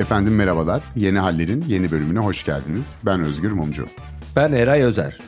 Efendim merhabalar. Yeni Haller'in yeni bölümüne hoş geldiniz. Ben Özgür Mumcu. Ben Eray Özer.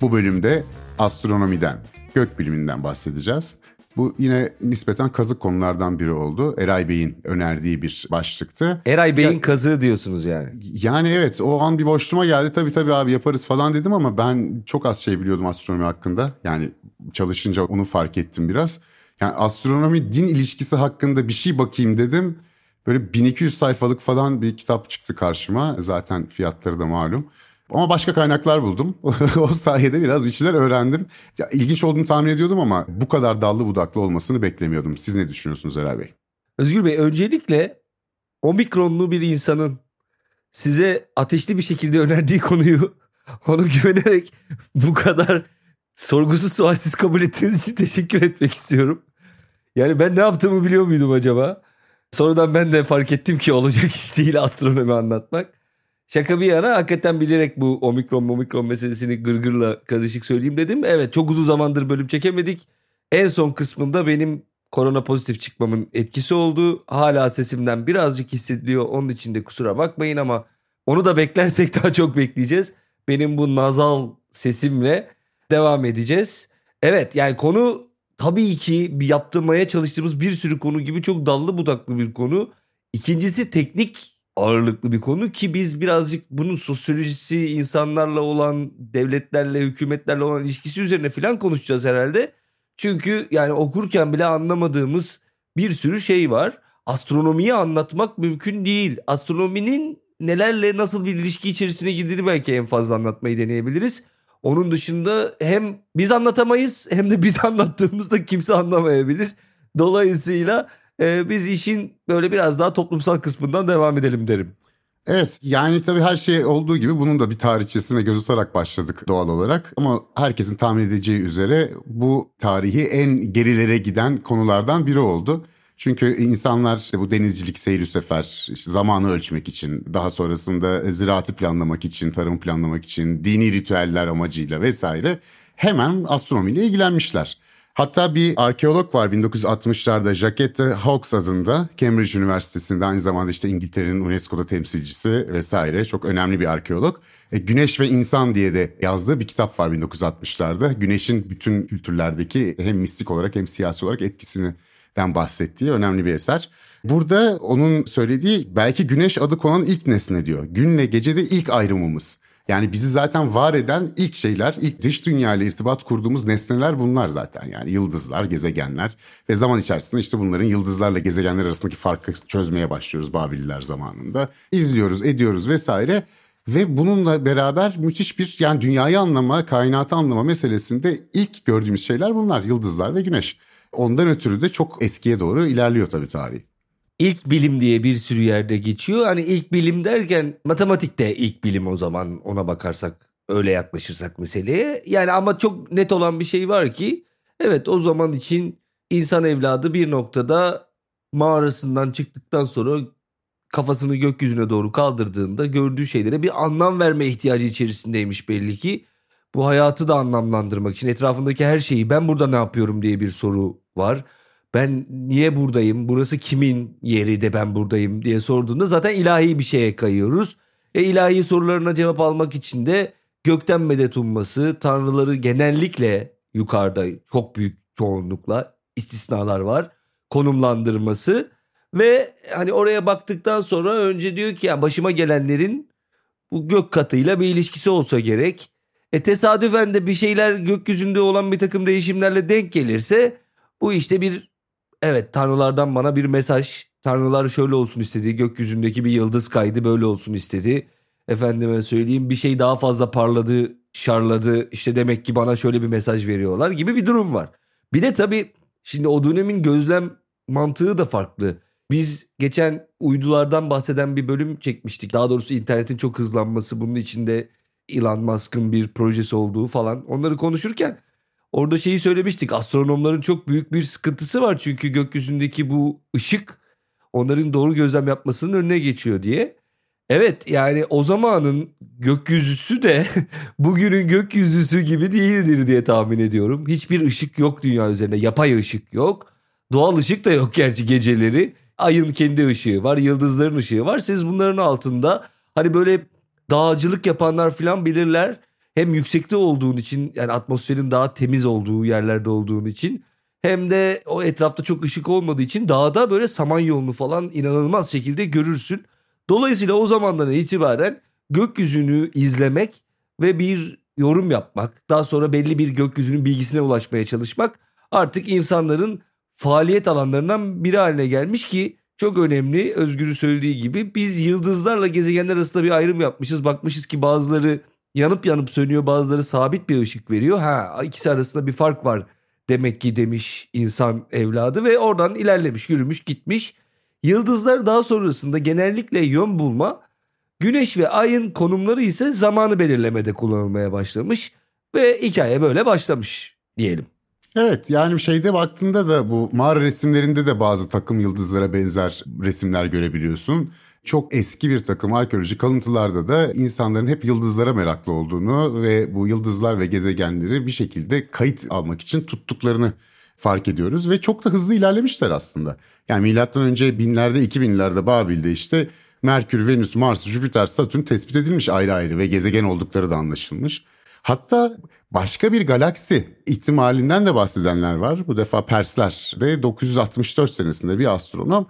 Bu bölümde astronomiden, gökbiliminden bahsedeceğiz. Bu yine nispeten kazık konulardan biri oldu. Eray Bey'in önerdiği bir başlıktı. Eray Bey'in ya, kazığı diyorsunuz yani. Yani evet o an bir boşluğuma geldi. Tabii tabii abi yaparız falan dedim ama ben çok az şey biliyordum astronomi hakkında. Yani çalışınca onu fark ettim biraz. Yani astronomi din ilişkisi hakkında bir şey bakayım dedim. Böyle 1200 sayfalık falan bir kitap çıktı karşıma. Zaten fiyatları da malum. Ama başka kaynaklar buldum. o sayede biraz bir şeyler öğrendim. Ya, ilginç olduğunu tahmin ediyordum ama bu kadar dallı budaklı olmasını beklemiyordum. Siz ne düşünüyorsunuz Eray Bey? Özgür Bey öncelikle omikronlu bir insanın size ateşli bir şekilde önerdiği konuyu onu güvenerek bu kadar sorgusuz sualsiz kabul ettiğiniz için teşekkür etmek istiyorum. Yani ben ne yaptığımı biliyor muydum acaba? Sonradan ben de fark ettim ki olacak iş değil astronomi anlatmak. Şaka bir yana hakikaten bilerek bu omikron omikron meselesini gırgırla karışık söyleyeyim dedim. Evet çok uzun zamandır bölüm çekemedik. En son kısmında benim korona pozitif çıkmamın etkisi oldu. Hala sesimden birazcık hissediliyor. Onun için de kusura bakmayın ama onu da beklersek daha çok bekleyeceğiz. Benim bu nazal sesimle devam edeceğiz. Evet yani konu tabii ki bir yaptırmaya çalıştığımız bir sürü konu gibi çok dallı budaklı bir konu. İkincisi teknik ağırlıklı bir konu ki biz birazcık bunun sosyolojisi, insanlarla olan, devletlerle, hükümetlerle olan ilişkisi üzerine falan konuşacağız herhalde. Çünkü yani okurken bile anlamadığımız bir sürü şey var. Astronomiyi anlatmak mümkün değil. Astronominin nelerle nasıl bir ilişki içerisine girdiğini belki en fazla anlatmayı deneyebiliriz. Onun dışında hem biz anlatamayız hem de biz anlattığımızda kimse anlamayabilir. Dolayısıyla e, biz işin böyle biraz daha toplumsal kısmından devam edelim derim. Evet yani tabii her şey olduğu gibi bunun da bir tarihçesine göz atarak başladık doğal olarak. Ama herkesin tahmin edeceği üzere bu tarihi en gerilere giden konulardan biri oldu. Çünkü insanlar işte bu denizcilik, seyir sefer, işte zamanı ölçmek için, daha sonrasında ziraatı planlamak için, tarım planlamak için, dini ritüeller amacıyla vesaire hemen astronomiyle ilgilenmişler. Hatta bir arkeolog var 1960'larda Jacquette Hawkes adında Cambridge Üniversitesi'nde aynı zamanda işte İngiltere'nin UNESCO'da temsilcisi vesaire çok önemli bir arkeolog. E, Güneş ve İnsan diye de yazdığı bir kitap var 1960'larda. Güneşin bütün kültürlerdeki hem mistik olarak hem siyasi olarak etkisini den bahsettiği önemli bir eser. Burada onun söylediği belki güneş adı konan ilk nesne diyor. Günle gecede ilk ayrımımız. Yani bizi zaten var eden ilk şeyler, ilk dış dünya ile irtibat kurduğumuz nesneler bunlar zaten. Yani yıldızlar, gezegenler ve zaman içerisinde işte bunların yıldızlarla gezegenler arasındaki farkı çözmeye başlıyoruz Babililer zamanında. İzliyoruz, ediyoruz vesaire. Ve bununla beraber müthiş bir yani dünyayı anlama, kainatı anlama meselesinde ilk gördüğümüz şeyler bunlar. Yıldızlar ve güneş. Ondan ötürü de çok eskiye doğru ilerliyor tabii tarih. İlk bilim diye bir sürü yerde geçiyor. Hani ilk bilim derken matematik de ilk bilim o zaman ona bakarsak öyle yaklaşırsak meseleye. Yani ama çok net olan bir şey var ki evet o zaman için insan evladı bir noktada mağarasından çıktıktan sonra kafasını gökyüzüne doğru kaldırdığında gördüğü şeylere bir anlam verme ihtiyacı içerisindeymiş belli ki. Bu hayatı da anlamlandırmak için etrafındaki her şeyi ben burada ne yapıyorum diye bir soru var. Ben niye buradayım? Burası kimin yeri de ben buradayım diye sorduğunda zaten ilahi bir şeye kayıyoruz. E ilahi sorularına cevap almak için de gökten medet umması, tanrıları genellikle yukarıda çok büyük çoğunlukla istisnalar var konumlandırması ve hani oraya baktıktan sonra önce diyor ki ya başıma gelenlerin bu gök katıyla bir ilişkisi olsa gerek. E tesadüfen de bir şeyler gökyüzünde olan bir takım değişimlerle denk gelirse bu işte bir evet tanrılardan bana bir mesaj. Tanrılar şöyle olsun istedi. Gökyüzündeki bir yıldız kaydı böyle olsun istedi. Efendime söyleyeyim bir şey daha fazla parladı, şarladı. İşte demek ki bana şöyle bir mesaj veriyorlar gibi bir durum var. Bir de tabii şimdi o dönemin gözlem mantığı da farklı. Biz geçen uydulardan bahseden bir bölüm çekmiştik. Daha doğrusu internetin çok hızlanması bunun içinde Elon Musk'ın bir projesi olduğu falan. Onları konuşurken Orada şeyi söylemiştik. Astronomların çok büyük bir sıkıntısı var. Çünkü gökyüzündeki bu ışık onların doğru gözlem yapmasının önüne geçiyor diye. Evet yani o zamanın gökyüzüsü de bugünün gökyüzüsü gibi değildir diye tahmin ediyorum. Hiçbir ışık yok dünya üzerinde. Yapay ışık yok. Doğal ışık da yok gerçi geceleri. Ayın kendi ışığı var, yıldızların ışığı var. Siz bunların altında hani böyle dağcılık yapanlar falan bilirler. Hem yüksekte olduğun için yani atmosferin daha temiz olduğu yerlerde olduğun için hem de o etrafta çok ışık olmadığı için dağda böyle samanyolunu falan inanılmaz şekilde görürsün. Dolayısıyla o zamandan itibaren gökyüzünü izlemek ve bir yorum yapmak, daha sonra belli bir gökyüzünün bilgisine ulaşmaya çalışmak artık insanların faaliyet alanlarından biri haline gelmiş ki çok önemli Özgür'ün söylediği gibi biz yıldızlarla gezegenler arasında bir ayrım yapmışız. Bakmışız ki bazıları yanıp yanıp sönüyor bazıları sabit bir ışık veriyor. Ha ikisi arasında bir fark var demek ki demiş insan evladı ve oradan ilerlemiş yürümüş gitmiş. Yıldızlar daha sonrasında genellikle yön bulma güneş ve ayın konumları ise zamanı belirlemede kullanılmaya başlamış ve hikaye böyle başlamış diyelim. Evet yani şeyde baktığında da bu mağara resimlerinde de bazı takım yıldızlara benzer resimler görebiliyorsun. Çok eski bir takım arkeolojik kalıntılarda da insanların hep yıldızlara meraklı olduğunu ve bu yıldızlar ve gezegenleri bir şekilde kayıt almak için tuttuklarını fark ediyoruz ve çok da hızlı ilerlemişler aslında. Yani milattan önce binlerde 2000'lerde Babil'de işte Merkür, Venüs, Mars, Jüpiter, Satürn tespit edilmiş ayrı ayrı ve gezegen oldukları da anlaşılmış. Hatta başka bir galaksi ihtimalinden de bahsedenler var. Bu defa Persler ve 964 senesinde bir astronom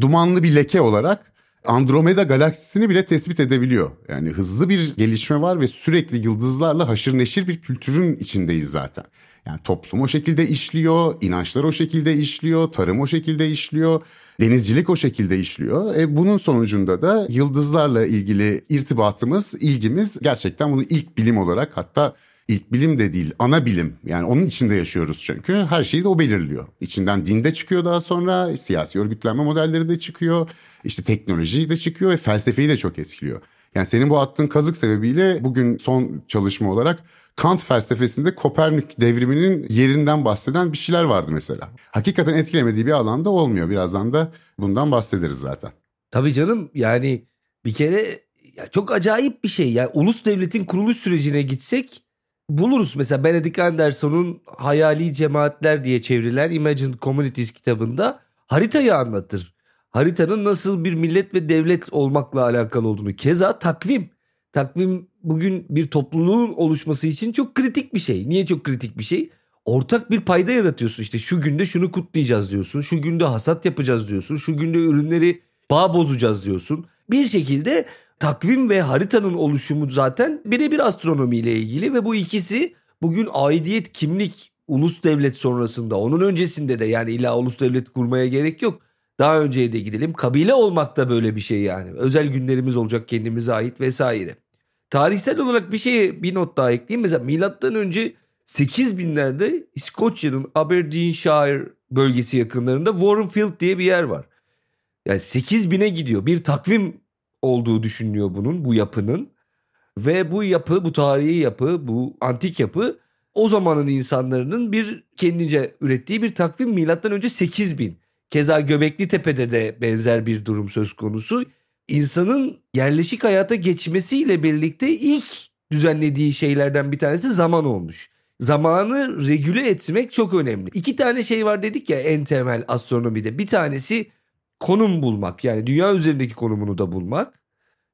dumanlı bir leke olarak Andromeda galaksisini bile tespit edebiliyor. Yani hızlı bir gelişme var ve sürekli yıldızlarla haşır neşir bir kültürün içindeyiz zaten. Yani toplum o şekilde işliyor, inançlar o şekilde işliyor, tarım o şekilde işliyor, denizcilik o şekilde işliyor. E bunun sonucunda da yıldızlarla ilgili irtibatımız, ilgimiz gerçekten bunu ilk bilim olarak hatta ilk bilim de değil ana bilim yani onun içinde yaşıyoruz çünkü her şeyi de o belirliyor. İçinden din de çıkıyor daha sonra siyasi örgütlenme modelleri de çıkıyor işte teknoloji de çıkıyor ve felsefeyi de çok etkiliyor. Yani senin bu attığın kazık sebebiyle bugün son çalışma olarak Kant felsefesinde Kopernik devriminin yerinden bahseden bir şeyler vardı mesela. Hakikaten etkilemediği bir alanda olmuyor. Birazdan da bundan bahsederiz zaten. Tabii canım yani bir kere ya çok acayip bir şey. Yani ulus devletin kuruluş sürecine gitsek buluruz. Mesela Benedict Anderson'un Hayali Cemaatler diye çevrilen Imagine Communities kitabında haritayı anlatır. Haritanın nasıl bir millet ve devlet olmakla alakalı olduğunu. Keza takvim. Takvim bugün bir topluluğun oluşması için çok kritik bir şey. Niye çok kritik bir şey? Ortak bir payda yaratıyorsun işte şu günde şunu kutlayacağız diyorsun. Şu günde hasat yapacağız diyorsun. Şu günde ürünleri bağ bozacağız diyorsun. Bir şekilde takvim ve haritanın oluşumu zaten birebir astronomiyle ilgili ve bu ikisi bugün aidiyet kimlik ulus devlet sonrasında onun öncesinde de yani illa ulus devlet kurmaya gerek yok. Daha önceye de gidelim. Kabile olmak da böyle bir şey yani. Özel günlerimiz olacak kendimize ait vesaire. Tarihsel olarak bir şey bir not daha ekleyeyim. Mesela milattan önce 8000'lerde İskoçya'nın Aberdeenshire bölgesi yakınlarında Warrenfield diye bir yer var. Yani 8000'e gidiyor. Bir takvim olduğu düşünülüyor bunun, bu yapının. Ve bu yapı, bu tarihi yapı, bu antik yapı o zamanın insanların bir kendince ürettiği bir takvim milattan önce 8000. Keza Göbekli Tepe'de de benzer bir durum söz konusu. İnsanın yerleşik hayata geçmesiyle birlikte ilk düzenlediği şeylerden bir tanesi zaman olmuş. Zamanı regüle etmek çok önemli. İki tane şey var dedik ya en temel astronomide. Bir tanesi konum bulmak yani dünya üzerindeki konumunu da bulmak.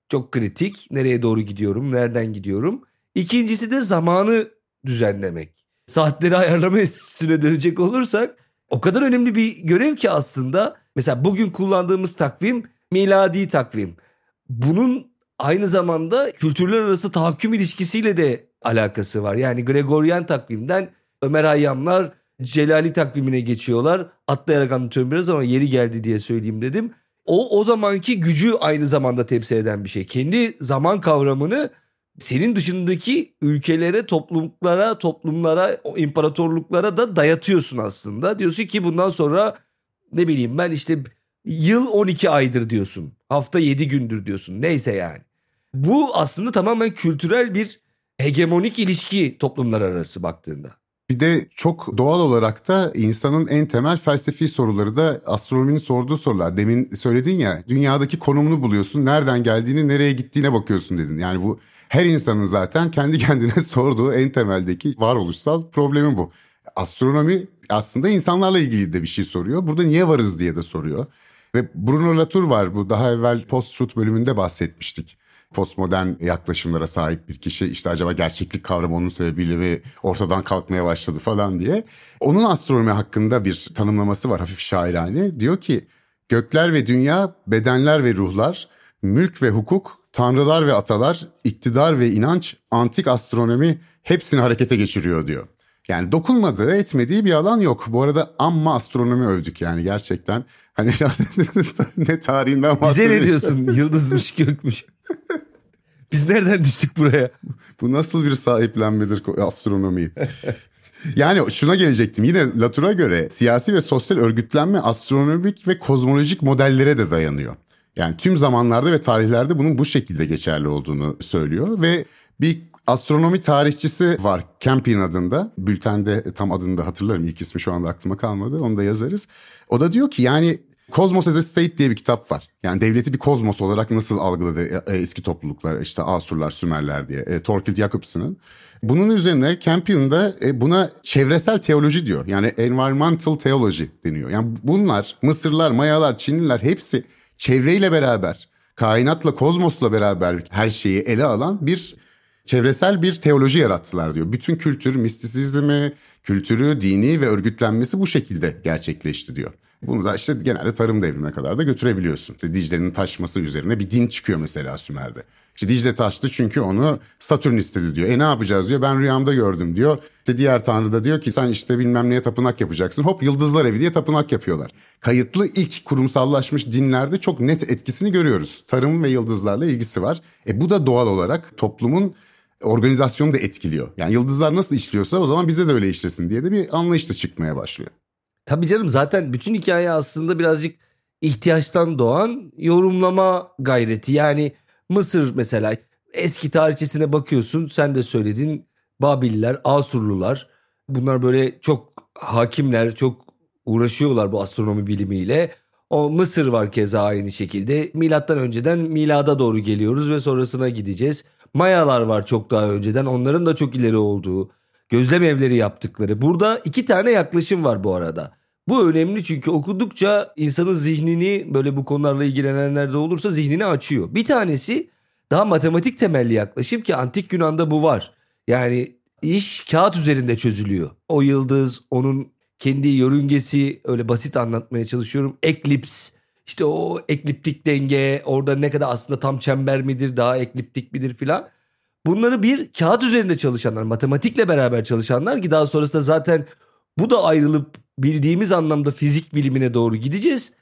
Çok kritik. Nereye doğru gidiyorum, nereden gidiyorum. İkincisi de zamanı düzenlemek. Saatleri ayarlama enstitüsüne dönecek olursak o kadar önemli bir görev ki aslında. Mesela bugün kullandığımız takvim miladi takvim. Bunun aynı zamanda kültürler arası tahakküm ilişkisiyle de alakası var. Yani Gregorian takvimden Ömer Hayyamlar Celali takvimine geçiyorlar. Atlayarak anlatıyorum biraz ama yeri geldi diye söyleyeyim dedim. O o zamanki gücü aynı zamanda temsil eden bir şey. Kendi zaman kavramını senin dışındaki ülkelere, topluluklara, toplumlara, imparatorluklara da dayatıyorsun aslında. Diyorsun ki bundan sonra ne bileyim ben işte yıl 12 aydır diyorsun. Hafta 7 gündür diyorsun. Neyse yani. Bu aslında tamamen kültürel bir hegemonik ilişki toplumlar arası baktığında. Bir de çok doğal olarak da insanın en temel felsefi soruları da astronominin sorduğu sorular. Demin söyledin ya dünyadaki konumunu buluyorsun. Nereden geldiğini, nereye gittiğine bakıyorsun dedin. Yani bu her insanın zaten kendi kendine sorduğu en temeldeki varoluşsal problemi bu. Astronomi aslında insanlarla ilgili de bir şey soruyor. Burada niye varız diye de soruyor. Ve Bruno Latour var bu daha evvel post-truth bölümünde bahsetmiştik postmodern yaklaşımlara sahip bir kişi işte acaba gerçeklik kavramı onun sebebiyle mi ortadan kalkmaya başladı falan diye. Onun astronomi hakkında bir tanımlaması var hafif şairane. Diyor ki gökler ve dünya, bedenler ve ruhlar, mülk ve hukuk, tanrılar ve atalar, iktidar ve inanç, antik astronomi hepsini harekete geçiriyor diyor. Yani dokunmadığı, etmediği bir alan yok. Bu arada amma astronomi övdük yani gerçekten. Hani ne tarihinden bahsediyorsun. Bize ne diyorsun? Yıldızmış, gökmüş. Biz nereden düştük buraya? Bu nasıl bir sahiplenmedir astronomiyi? Yani şuna gelecektim. Yine Latour'a göre siyasi ve sosyal örgütlenme astronomik ve kozmolojik modellere de dayanıyor. Yani tüm zamanlarda ve tarihlerde bunun bu şekilde geçerli olduğunu söylüyor ve bir astronomi tarihçisi var Campion adında. Bültende tam adını da hatırlarım. İlk ismi şu anda aklıma kalmadı. Onu da yazarız. O da diyor ki yani Cosmos as a State diye bir kitap var. Yani devleti bir kozmos olarak nasıl algıladı e, e, eski topluluklar işte Asurlar, Sümerler diye. E, Torkild Jacobson'ın. Bunun üzerine Campion'da e, buna çevresel teoloji diyor. Yani environmental theology deniyor. Yani bunlar Mısırlar, Mayalar, Çinliler hepsi çevreyle beraber, kainatla, kozmosla beraber her şeyi ele alan bir çevresel bir teoloji yarattılar diyor. Bütün kültür, mistisizmi, kültürü, dini ve örgütlenmesi bu şekilde gerçekleşti diyor. Bunu da işte genelde tarım devrime kadar da götürebiliyorsun. İşte Dicle'nin taşması üzerine bir din çıkıyor mesela Sümer'de. İşte Dicle taştı çünkü onu Satürn istedi diyor. E ne yapacağız diyor. Ben rüyamda gördüm diyor. İşte diğer tanrı da diyor ki sen işte bilmem neye tapınak yapacaksın. Hop yıldızlar evi diye tapınak yapıyorlar. Kayıtlı ilk kurumsallaşmış dinlerde çok net etkisini görüyoruz. Tarım ve yıldızlarla ilgisi var. E bu da doğal olarak toplumun organizasyonu da etkiliyor. Yani yıldızlar nasıl işliyorsa o zaman bize de öyle işlesin diye de bir anlayış da çıkmaya başlıyor. Tabii canım zaten bütün hikaye aslında birazcık ihtiyaçtan doğan yorumlama gayreti. Yani Mısır mesela eski tarihçesine bakıyorsun sen de söyledin Babiller, Asurlular bunlar böyle çok hakimler çok uğraşıyorlar bu astronomi bilimiyle. O Mısır var keza aynı şekilde. Milattan önceden milada doğru geliyoruz ve sonrasına gideceğiz. Mayalar var çok daha önceden. Onların da çok ileri olduğu, gözlem evleri yaptıkları. Burada iki tane yaklaşım var bu arada. Bu önemli çünkü okudukça insanın zihnini böyle bu konularla ilgilenenler de olursa zihnini açıyor. Bir tanesi daha matematik temelli yaklaşım ki antik Yunan'da bu var. Yani iş kağıt üzerinde çözülüyor. O yıldız, onun kendi yörüngesi öyle basit anlatmaya çalışıyorum. Eklips, işte o ekliptik denge, orada ne kadar aslında tam çember midir, daha ekliptik midir filan. Bunları bir kağıt üzerinde çalışanlar, matematikle beraber çalışanlar ki daha sonrasında zaten bu da ayrılıp bildiğimiz anlamda fizik bilimine doğru gideceğiz.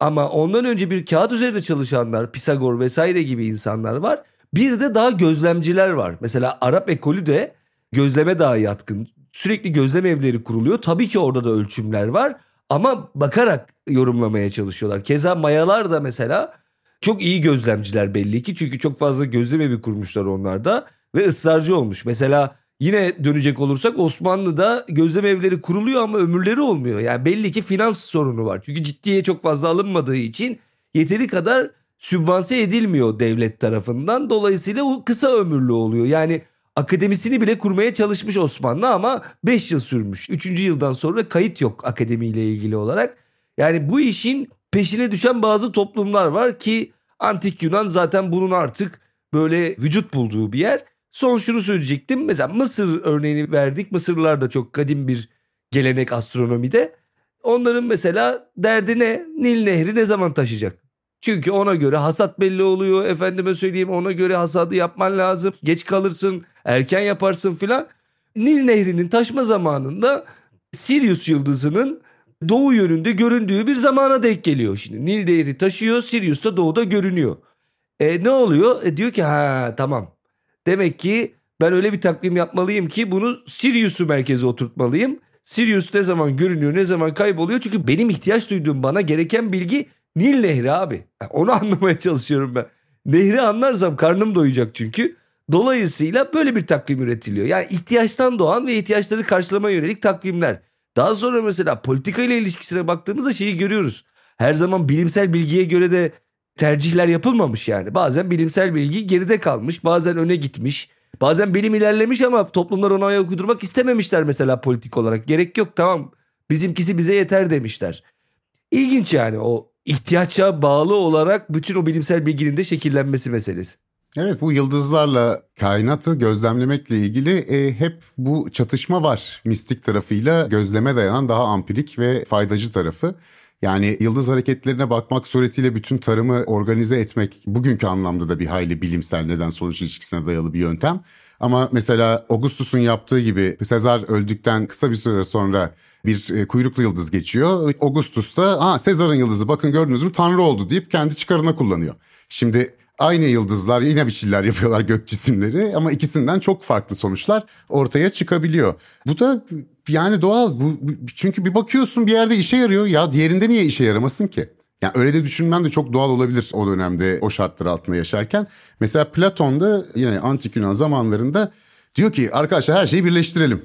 Ama ondan önce bir kağıt üzerinde çalışanlar, Pisagor vesaire gibi insanlar var. Bir de daha gözlemciler var. Mesela Arap ekolü de gözleme daha yatkın. Sürekli gözlem evleri kuruluyor. Tabii ki orada da ölçümler var ama bakarak yorumlamaya çalışıyorlar. Keza Mayalar da mesela çok iyi gözlemciler belli ki. Çünkü çok fazla gözlem evi kurmuşlar onlar da ve ısrarcı olmuş. Mesela Yine dönecek olursak Osmanlı'da gözlem evleri kuruluyor ama ömürleri olmuyor. Yani belli ki finans sorunu var. Çünkü ciddiye çok fazla alınmadığı için yeteri kadar sübvanse edilmiyor devlet tarafından. Dolayısıyla o kısa ömürlü oluyor. Yani akademisini bile kurmaya çalışmış Osmanlı ama 5 yıl sürmüş. 3. yıldan sonra kayıt yok akademiyle ilgili olarak. Yani bu işin peşine düşen bazı toplumlar var ki antik Yunan zaten bunun artık böyle vücut bulduğu bir yer. Son şunu söyleyecektim. Mesela Mısır örneğini verdik. Mısırlılar da çok kadim bir gelenek astronomide. Onların mesela derdi ne? Nil Nehri ne zaman taşıyacak? Çünkü ona göre hasat belli oluyor. Efendime söyleyeyim ona göre hasadı yapman lazım. Geç kalırsın, erken yaparsın filan. Nil Nehri'nin taşma zamanında Sirius yıldızının doğu yönünde göründüğü bir zamana denk geliyor şimdi. Nil Nehri taşıyor, Sirius da doğuda görünüyor. E ne oluyor? E diyor ki ha tamam Demek ki ben öyle bir takvim yapmalıyım ki bunu Sirius'u merkeze oturtmalıyım. Sirius ne zaman görünüyor ne zaman kayboluyor çünkü benim ihtiyaç duyduğum bana gereken bilgi Nil Nehri abi. Onu anlamaya çalışıyorum ben. Nehri anlarsam karnım doyacak çünkü. Dolayısıyla böyle bir takvim üretiliyor. Yani ihtiyaçtan doğan ve ihtiyaçları karşılamaya yönelik takvimler. Daha sonra mesela politika ile ilişkisine baktığımızda şeyi görüyoruz. Her zaman bilimsel bilgiye göre de tercihler yapılmamış yani. Bazen bilimsel bilgi geride kalmış, bazen öne gitmiş. Bazen bilim ilerlemiş ama toplumlar ona ayak uydurmak istememişler mesela politik olarak. Gerek yok tamam bizimkisi bize yeter demişler. İlginç yani o ihtiyaça bağlı olarak bütün o bilimsel bilginin de şekillenmesi meselesi. Evet bu yıldızlarla kainatı gözlemlemekle ilgili e, hep bu çatışma var. Mistik tarafıyla gözleme dayanan daha ampirik ve faydacı tarafı. Yani yıldız hareketlerine bakmak suretiyle bütün tarımı organize etmek bugünkü anlamda da bir hayli bilimsel neden sonuç ilişkisine dayalı bir yöntem. Ama mesela Augustus'un yaptığı gibi Sezar öldükten kısa bir süre sonra bir e, kuyruklu yıldız geçiyor. Augustus da ha Sezar'ın yıldızı bakın gördünüz mü tanrı oldu deyip kendi çıkarına kullanıyor. Şimdi aynı yıldızlar yine bir şeyler yapıyorlar gök cisimleri ama ikisinden çok farklı sonuçlar ortaya çıkabiliyor. Bu da yani doğal bu çünkü bir bakıyorsun bir yerde işe yarıyor ya diğerinde niye işe yaramasın ki? Yani öyle de düşünmen de çok doğal olabilir o dönemde o şartlar altında yaşarken. Mesela Platon da yine antik Yunan zamanlarında diyor ki arkadaşlar her şeyi birleştirelim.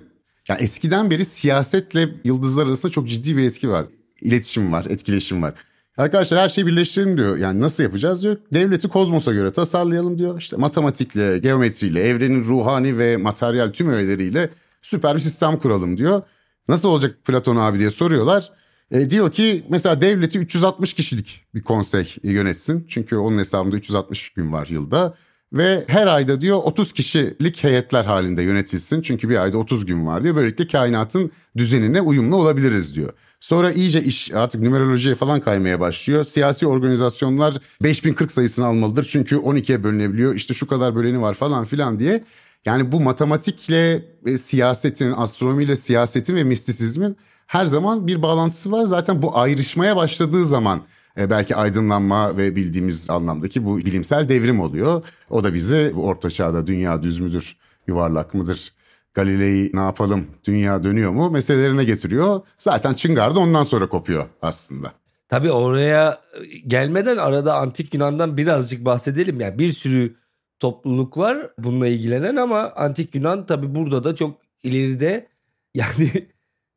Yani eskiden beri siyasetle yıldızlar arasında çok ciddi bir etki var. İletişim var, etkileşim var. Arkadaşlar her şeyi birleştirelim diyor. Yani nasıl yapacağız diyor. Devleti kozmosa göre tasarlayalım diyor. İşte matematikle, geometriyle, evrenin ruhani ve materyal tüm öğeleriyle süper bir sistem kuralım diyor. Nasıl olacak Platon abi diye soruyorlar. E, diyor ki mesela devleti 360 kişilik bir konsey yönetsin. Çünkü onun hesabında 360 gün var yılda. Ve her ayda diyor 30 kişilik heyetler halinde yönetilsin. Çünkü bir ayda 30 gün var diyor. Böylelikle kainatın düzenine uyumlu olabiliriz diyor. Sonra iyice iş artık numerolojiye falan kaymaya başlıyor. Siyasi organizasyonlar 5040 sayısını almalıdır. Çünkü 12'ye bölünebiliyor. İşte şu kadar böleni var falan filan diye. Yani bu matematikle e, siyasetin, astronomiyle siyasetin ve mistisizmin her zaman bir bağlantısı var. Zaten bu ayrışmaya başladığı zaman e, belki aydınlanma ve bildiğimiz anlamdaki bu bilimsel devrim oluyor. O da bizi orta çağda dünya düz müdür, yuvarlak mıdır? Galilei ne yapalım dünya dönüyor mu meselelerine getiriyor. Zaten Çıngar da ondan sonra kopuyor aslında. Tabii oraya gelmeden arada antik Yunan'dan birazcık bahsedelim. Yani bir sürü topluluk var bununla ilgilenen ama antik Yunan tabii burada da çok ileride yani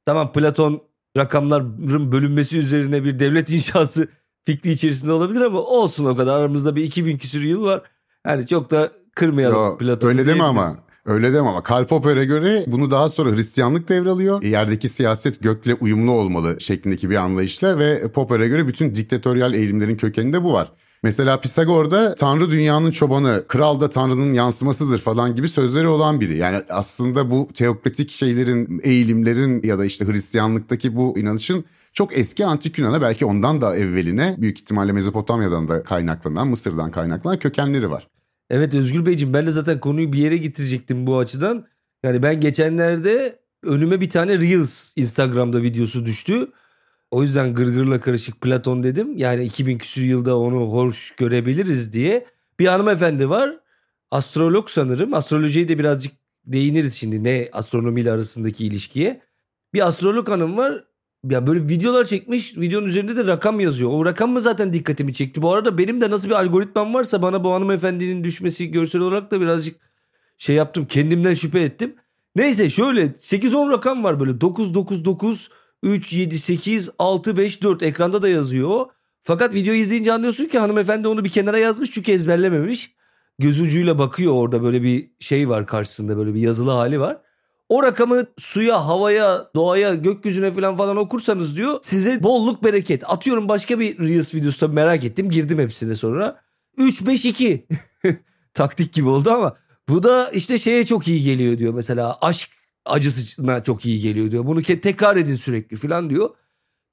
tamam Platon rakamların bölünmesi üzerine bir devlet inşası fikri içerisinde olabilir ama olsun o kadar aramızda bir 2000 küsür yıl var. Yani çok da kırmayalım Platon'u. Öyle deme ama. Öyle deme ama Karl Popper'e göre bunu daha sonra Hristiyanlık devralıyor. Yerdeki siyaset gökle uyumlu olmalı şeklindeki bir anlayışla ve Popper'e göre bütün diktatöryal eğilimlerin kökeninde bu var. Mesela Pisagor'da Tanrı dünyanın çobanı, kral da Tanrı'nın yansımasıdır falan gibi sözleri olan biri. Yani aslında bu teokratik şeylerin, eğilimlerin ya da işte Hristiyanlıktaki bu inanışın çok eski antik Yunan'a belki ondan da evveline büyük ihtimalle Mezopotamya'dan da kaynaklanan, Mısır'dan kaynaklanan kökenleri var. Evet Özgür Beyciğim ben de zaten konuyu bir yere getirecektim bu açıdan. Yani ben geçenlerde önüme bir tane Reels Instagram'da videosu düştü. O yüzden gırgırla karışık Platon dedim. Yani 2000 küsur yılda onu hoş görebiliriz diye. Bir hanımefendi var. Astrolog sanırım. Astrolojiye de birazcık değiniriz şimdi ne astronomiyle arasındaki ilişkiye. Bir astrolog hanım var. Ya böyle videolar çekmiş. Videonun üzerinde de rakam yazıyor. O rakam mı zaten dikkatimi çekti. Bu arada benim de nasıl bir algoritmam varsa bana bu hanımefendinin düşmesi görsel olarak da birazcık şey yaptım. Kendimden şüphe ettim. Neyse şöyle 8-10 rakam var böyle 9 9 9 3 7 8 6 5 4 ekranda da yazıyor. Fakat videoyu izleyince anlıyorsun ki hanımefendi onu bir kenara yazmış çünkü ezberlememiş. Göz ucuyla bakıyor orada böyle bir şey var karşısında böyle bir yazılı hali var. O rakamı suya, havaya, doğaya, gökyüzüne falan falan okursanız diyor size bolluk bereket. Atıyorum başka bir Reels videosu tabii merak ettim. Girdim hepsine sonra. 3 5 2. Taktik gibi oldu ama bu da işte şeye çok iyi geliyor diyor mesela. Aşk acısına çok iyi geliyor diyor. Bunu tekrar edin sürekli falan diyor.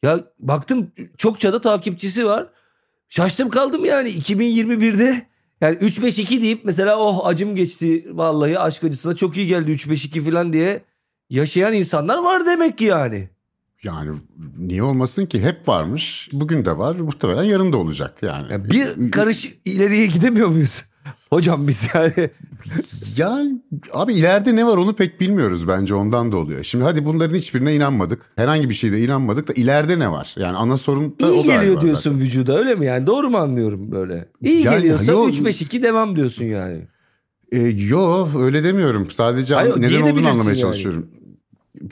Ya baktım çokça da takipçisi var. Şaştım kaldım yani 2021'de yani 3-5-2 deyip mesela oh acım geçti vallahi aşk acısına çok iyi geldi 3-5-2 falan diye yaşayan insanlar var demek ki yani. Yani niye olmasın ki hep varmış. Bugün de var muhtemelen yarın da olacak yani. yani bir karış ileriye gidemiyor muyuz? Hocam biz yani. Ya abi ileride ne var onu pek bilmiyoruz bence ondan da oluyor. Şimdi hadi bunların hiçbirine inanmadık. Herhangi bir şeyde inanmadık da ileride ne var? Yani ana sorun da İyi o geliyor diyorsun zaten. vücuda öyle mi yani? Doğru mu anlıyorum böyle? İyi yani, geliyorsa 3-5-2 devam diyorsun yani. E, yo öyle demiyorum. Sadece Hayır, neden olduğunu anlamaya yani. çalışıyorum.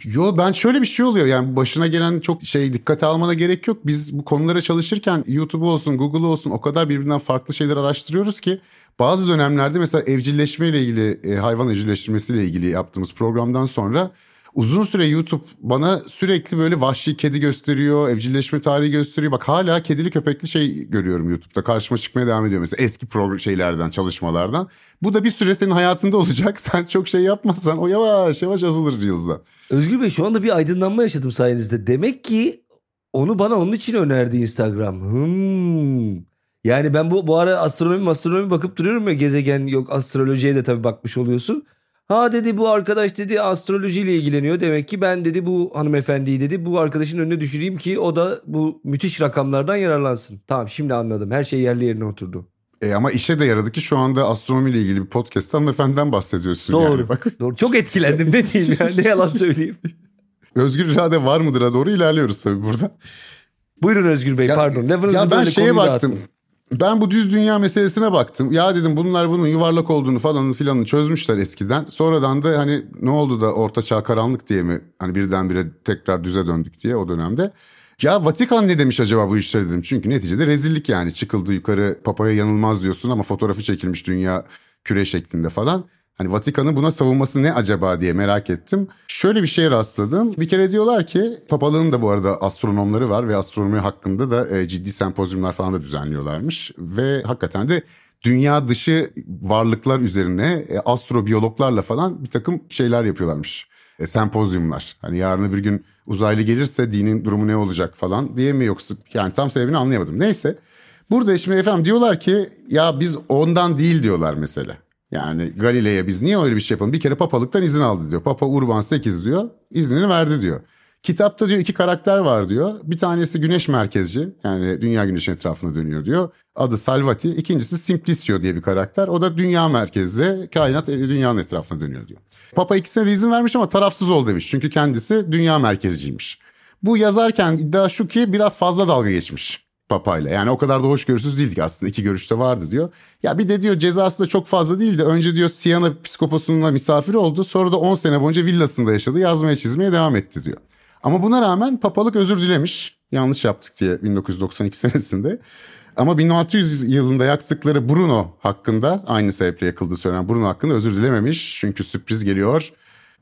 Yo ben şöyle bir şey oluyor yani başına gelen çok şey dikkate almana gerek yok. Biz bu konulara çalışırken YouTube olsun Google olsun o kadar birbirinden farklı şeyler araştırıyoruz ki bazı dönemlerde mesela evcilleşme ile ilgili e, hayvan evcilleştirmesi ile ilgili yaptığımız programdan sonra uzun süre YouTube bana sürekli böyle vahşi kedi gösteriyor, evcilleşme tarihi gösteriyor. Bak hala kedili köpekli şey görüyorum YouTube'da. Karşıma çıkmaya devam ediyor mesela eski program şeylerden, çalışmalardan. Bu da bir süre senin hayatında olacak. Sen çok şey yapmazsan o yavaş yavaş azalır Reels'da. Özgür Bey şu anda bir aydınlanma yaşadım sayenizde. Demek ki onu bana onun için önerdi Instagram. Hmm. Yani ben bu bu ara astronomi astronomi bakıp duruyorum ya gezegen yok astrolojiye de tabii bakmış oluyorsun. Ha dedi bu arkadaş dedi astrolojiyle ilgileniyor. Demek ki ben dedi bu hanımefendiyi dedi bu arkadaşın önüne düşüreyim ki o da bu müthiş rakamlardan yararlansın. Tamam şimdi anladım. Her şey yerli yerine oturdu. E ama işe de yaradı ki şu anda astronomiyle ilgili bir podcast hanımefendiden bahsediyorsun. Doğru. Yani. Bak. Doğru. Çok etkilendim ne diyeyim ya ne yalan söyleyeyim. Özgür irade var mıdır'a doğru ilerliyoruz tabii burada. Buyurun Özgür Bey Ya- pardon. Lafınızı Ya ben şeye baktım. dağıttım. Ben bu düz dünya meselesine baktım. Ya dedim bunlar bunun yuvarlak olduğunu falan filanını çözmüşler eskiden. Sonradan da hani ne oldu da orta çağ karanlık diye mi hani birdenbire tekrar düze döndük diye o dönemde. Ya Vatikan ne demiş acaba bu işleri dedim. Çünkü neticede rezillik yani çıkıldı yukarı papaya yanılmaz diyorsun ama fotoğrafı çekilmiş dünya küre şeklinde falan. Hani Vatikan'ın buna savunması ne acaba diye merak ettim. Şöyle bir şeye rastladım. Bir kere diyorlar ki papalığın da bu arada astronomları var ve astronomi hakkında da e, ciddi sempozyumlar falan da düzenliyorlarmış. Ve hakikaten de dünya dışı varlıklar üzerine e, astrobiyologlarla falan bir takım şeyler yapıyorlarmış. E, sempozyumlar. Hani yarın bir gün uzaylı gelirse dinin durumu ne olacak falan diye mi yoksa yani tam sebebini anlayamadım. Neyse. Burada şimdi efendim diyorlar ki ya biz ondan değil diyorlar mesela. Yani Galile'ye biz niye öyle bir şey yapalım? Bir kere papalıktan izin aldı diyor. Papa Urban 8 diyor. iznini verdi diyor. Kitapta diyor iki karakter var diyor. Bir tanesi güneş merkezci. Yani dünya güneşin etrafında dönüyor diyor. Adı Salvati. İkincisi Simplicio diye bir karakter. O da dünya merkezli. Kainat e, dünyanın etrafında dönüyor diyor. Papa ikisine de izin vermiş ama tarafsız ol demiş. Çünkü kendisi dünya merkezciymiş. Bu yazarken iddia şu ki biraz fazla dalga geçmiş papayla. Yani o kadar da hoşgörüsüz değildik aslında. İki görüşte vardı diyor. Ya bir de diyor cezası da çok fazla değildi. Önce diyor Siyana psikoposunun misafir oldu. Sonra da 10 sene boyunca villasında yaşadı. Yazmaya çizmeye devam etti diyor. Ama buna rağmen papalık özür dilemiş. Yanlış yaptık diye 1992 senesinde. Ama 1600 yılında yaktıkları Bruno hakkında aynı sebeple yakıldığı söylenen Bruno hakkında özür dilememiş. Çünkü sürpriz geliyor.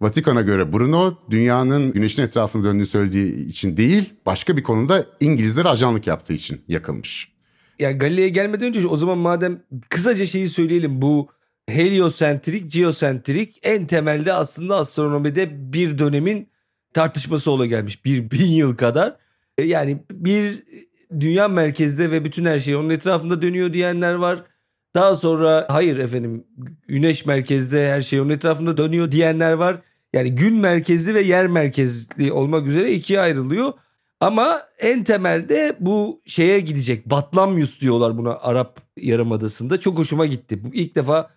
Vatikan'a göre Bruno dünyanın güneşin etrafında döndüğünü söylediği için değil başka bir konuda İngilizlere ajanlık yaptığı için yakılmış. Yani Galile'ye gelmeden önce o zaman madem kısaca şeyi söyleyelim bu heliosentrik, geosentrik en temelde aslında astronomide bir dönemin tartışması ola gelmiş. Bir bin yıl kadar. E, Yani bir dünya merkezde ve bütün her şey onun etrafında dönüyor diyenler var. Daha sonra hayır efendim güneş merkezde her şey onun etrafında dönüyor diyenler var. Yani gün merkezli ve yer merkezli olmak üzere ikiye ayrılıyor. Ama en temelde bu şeye gidecek. Batlamyus diyorlar buna Arap Yarımadası'nda. Çok hoşuma gitti. Bu ilk defa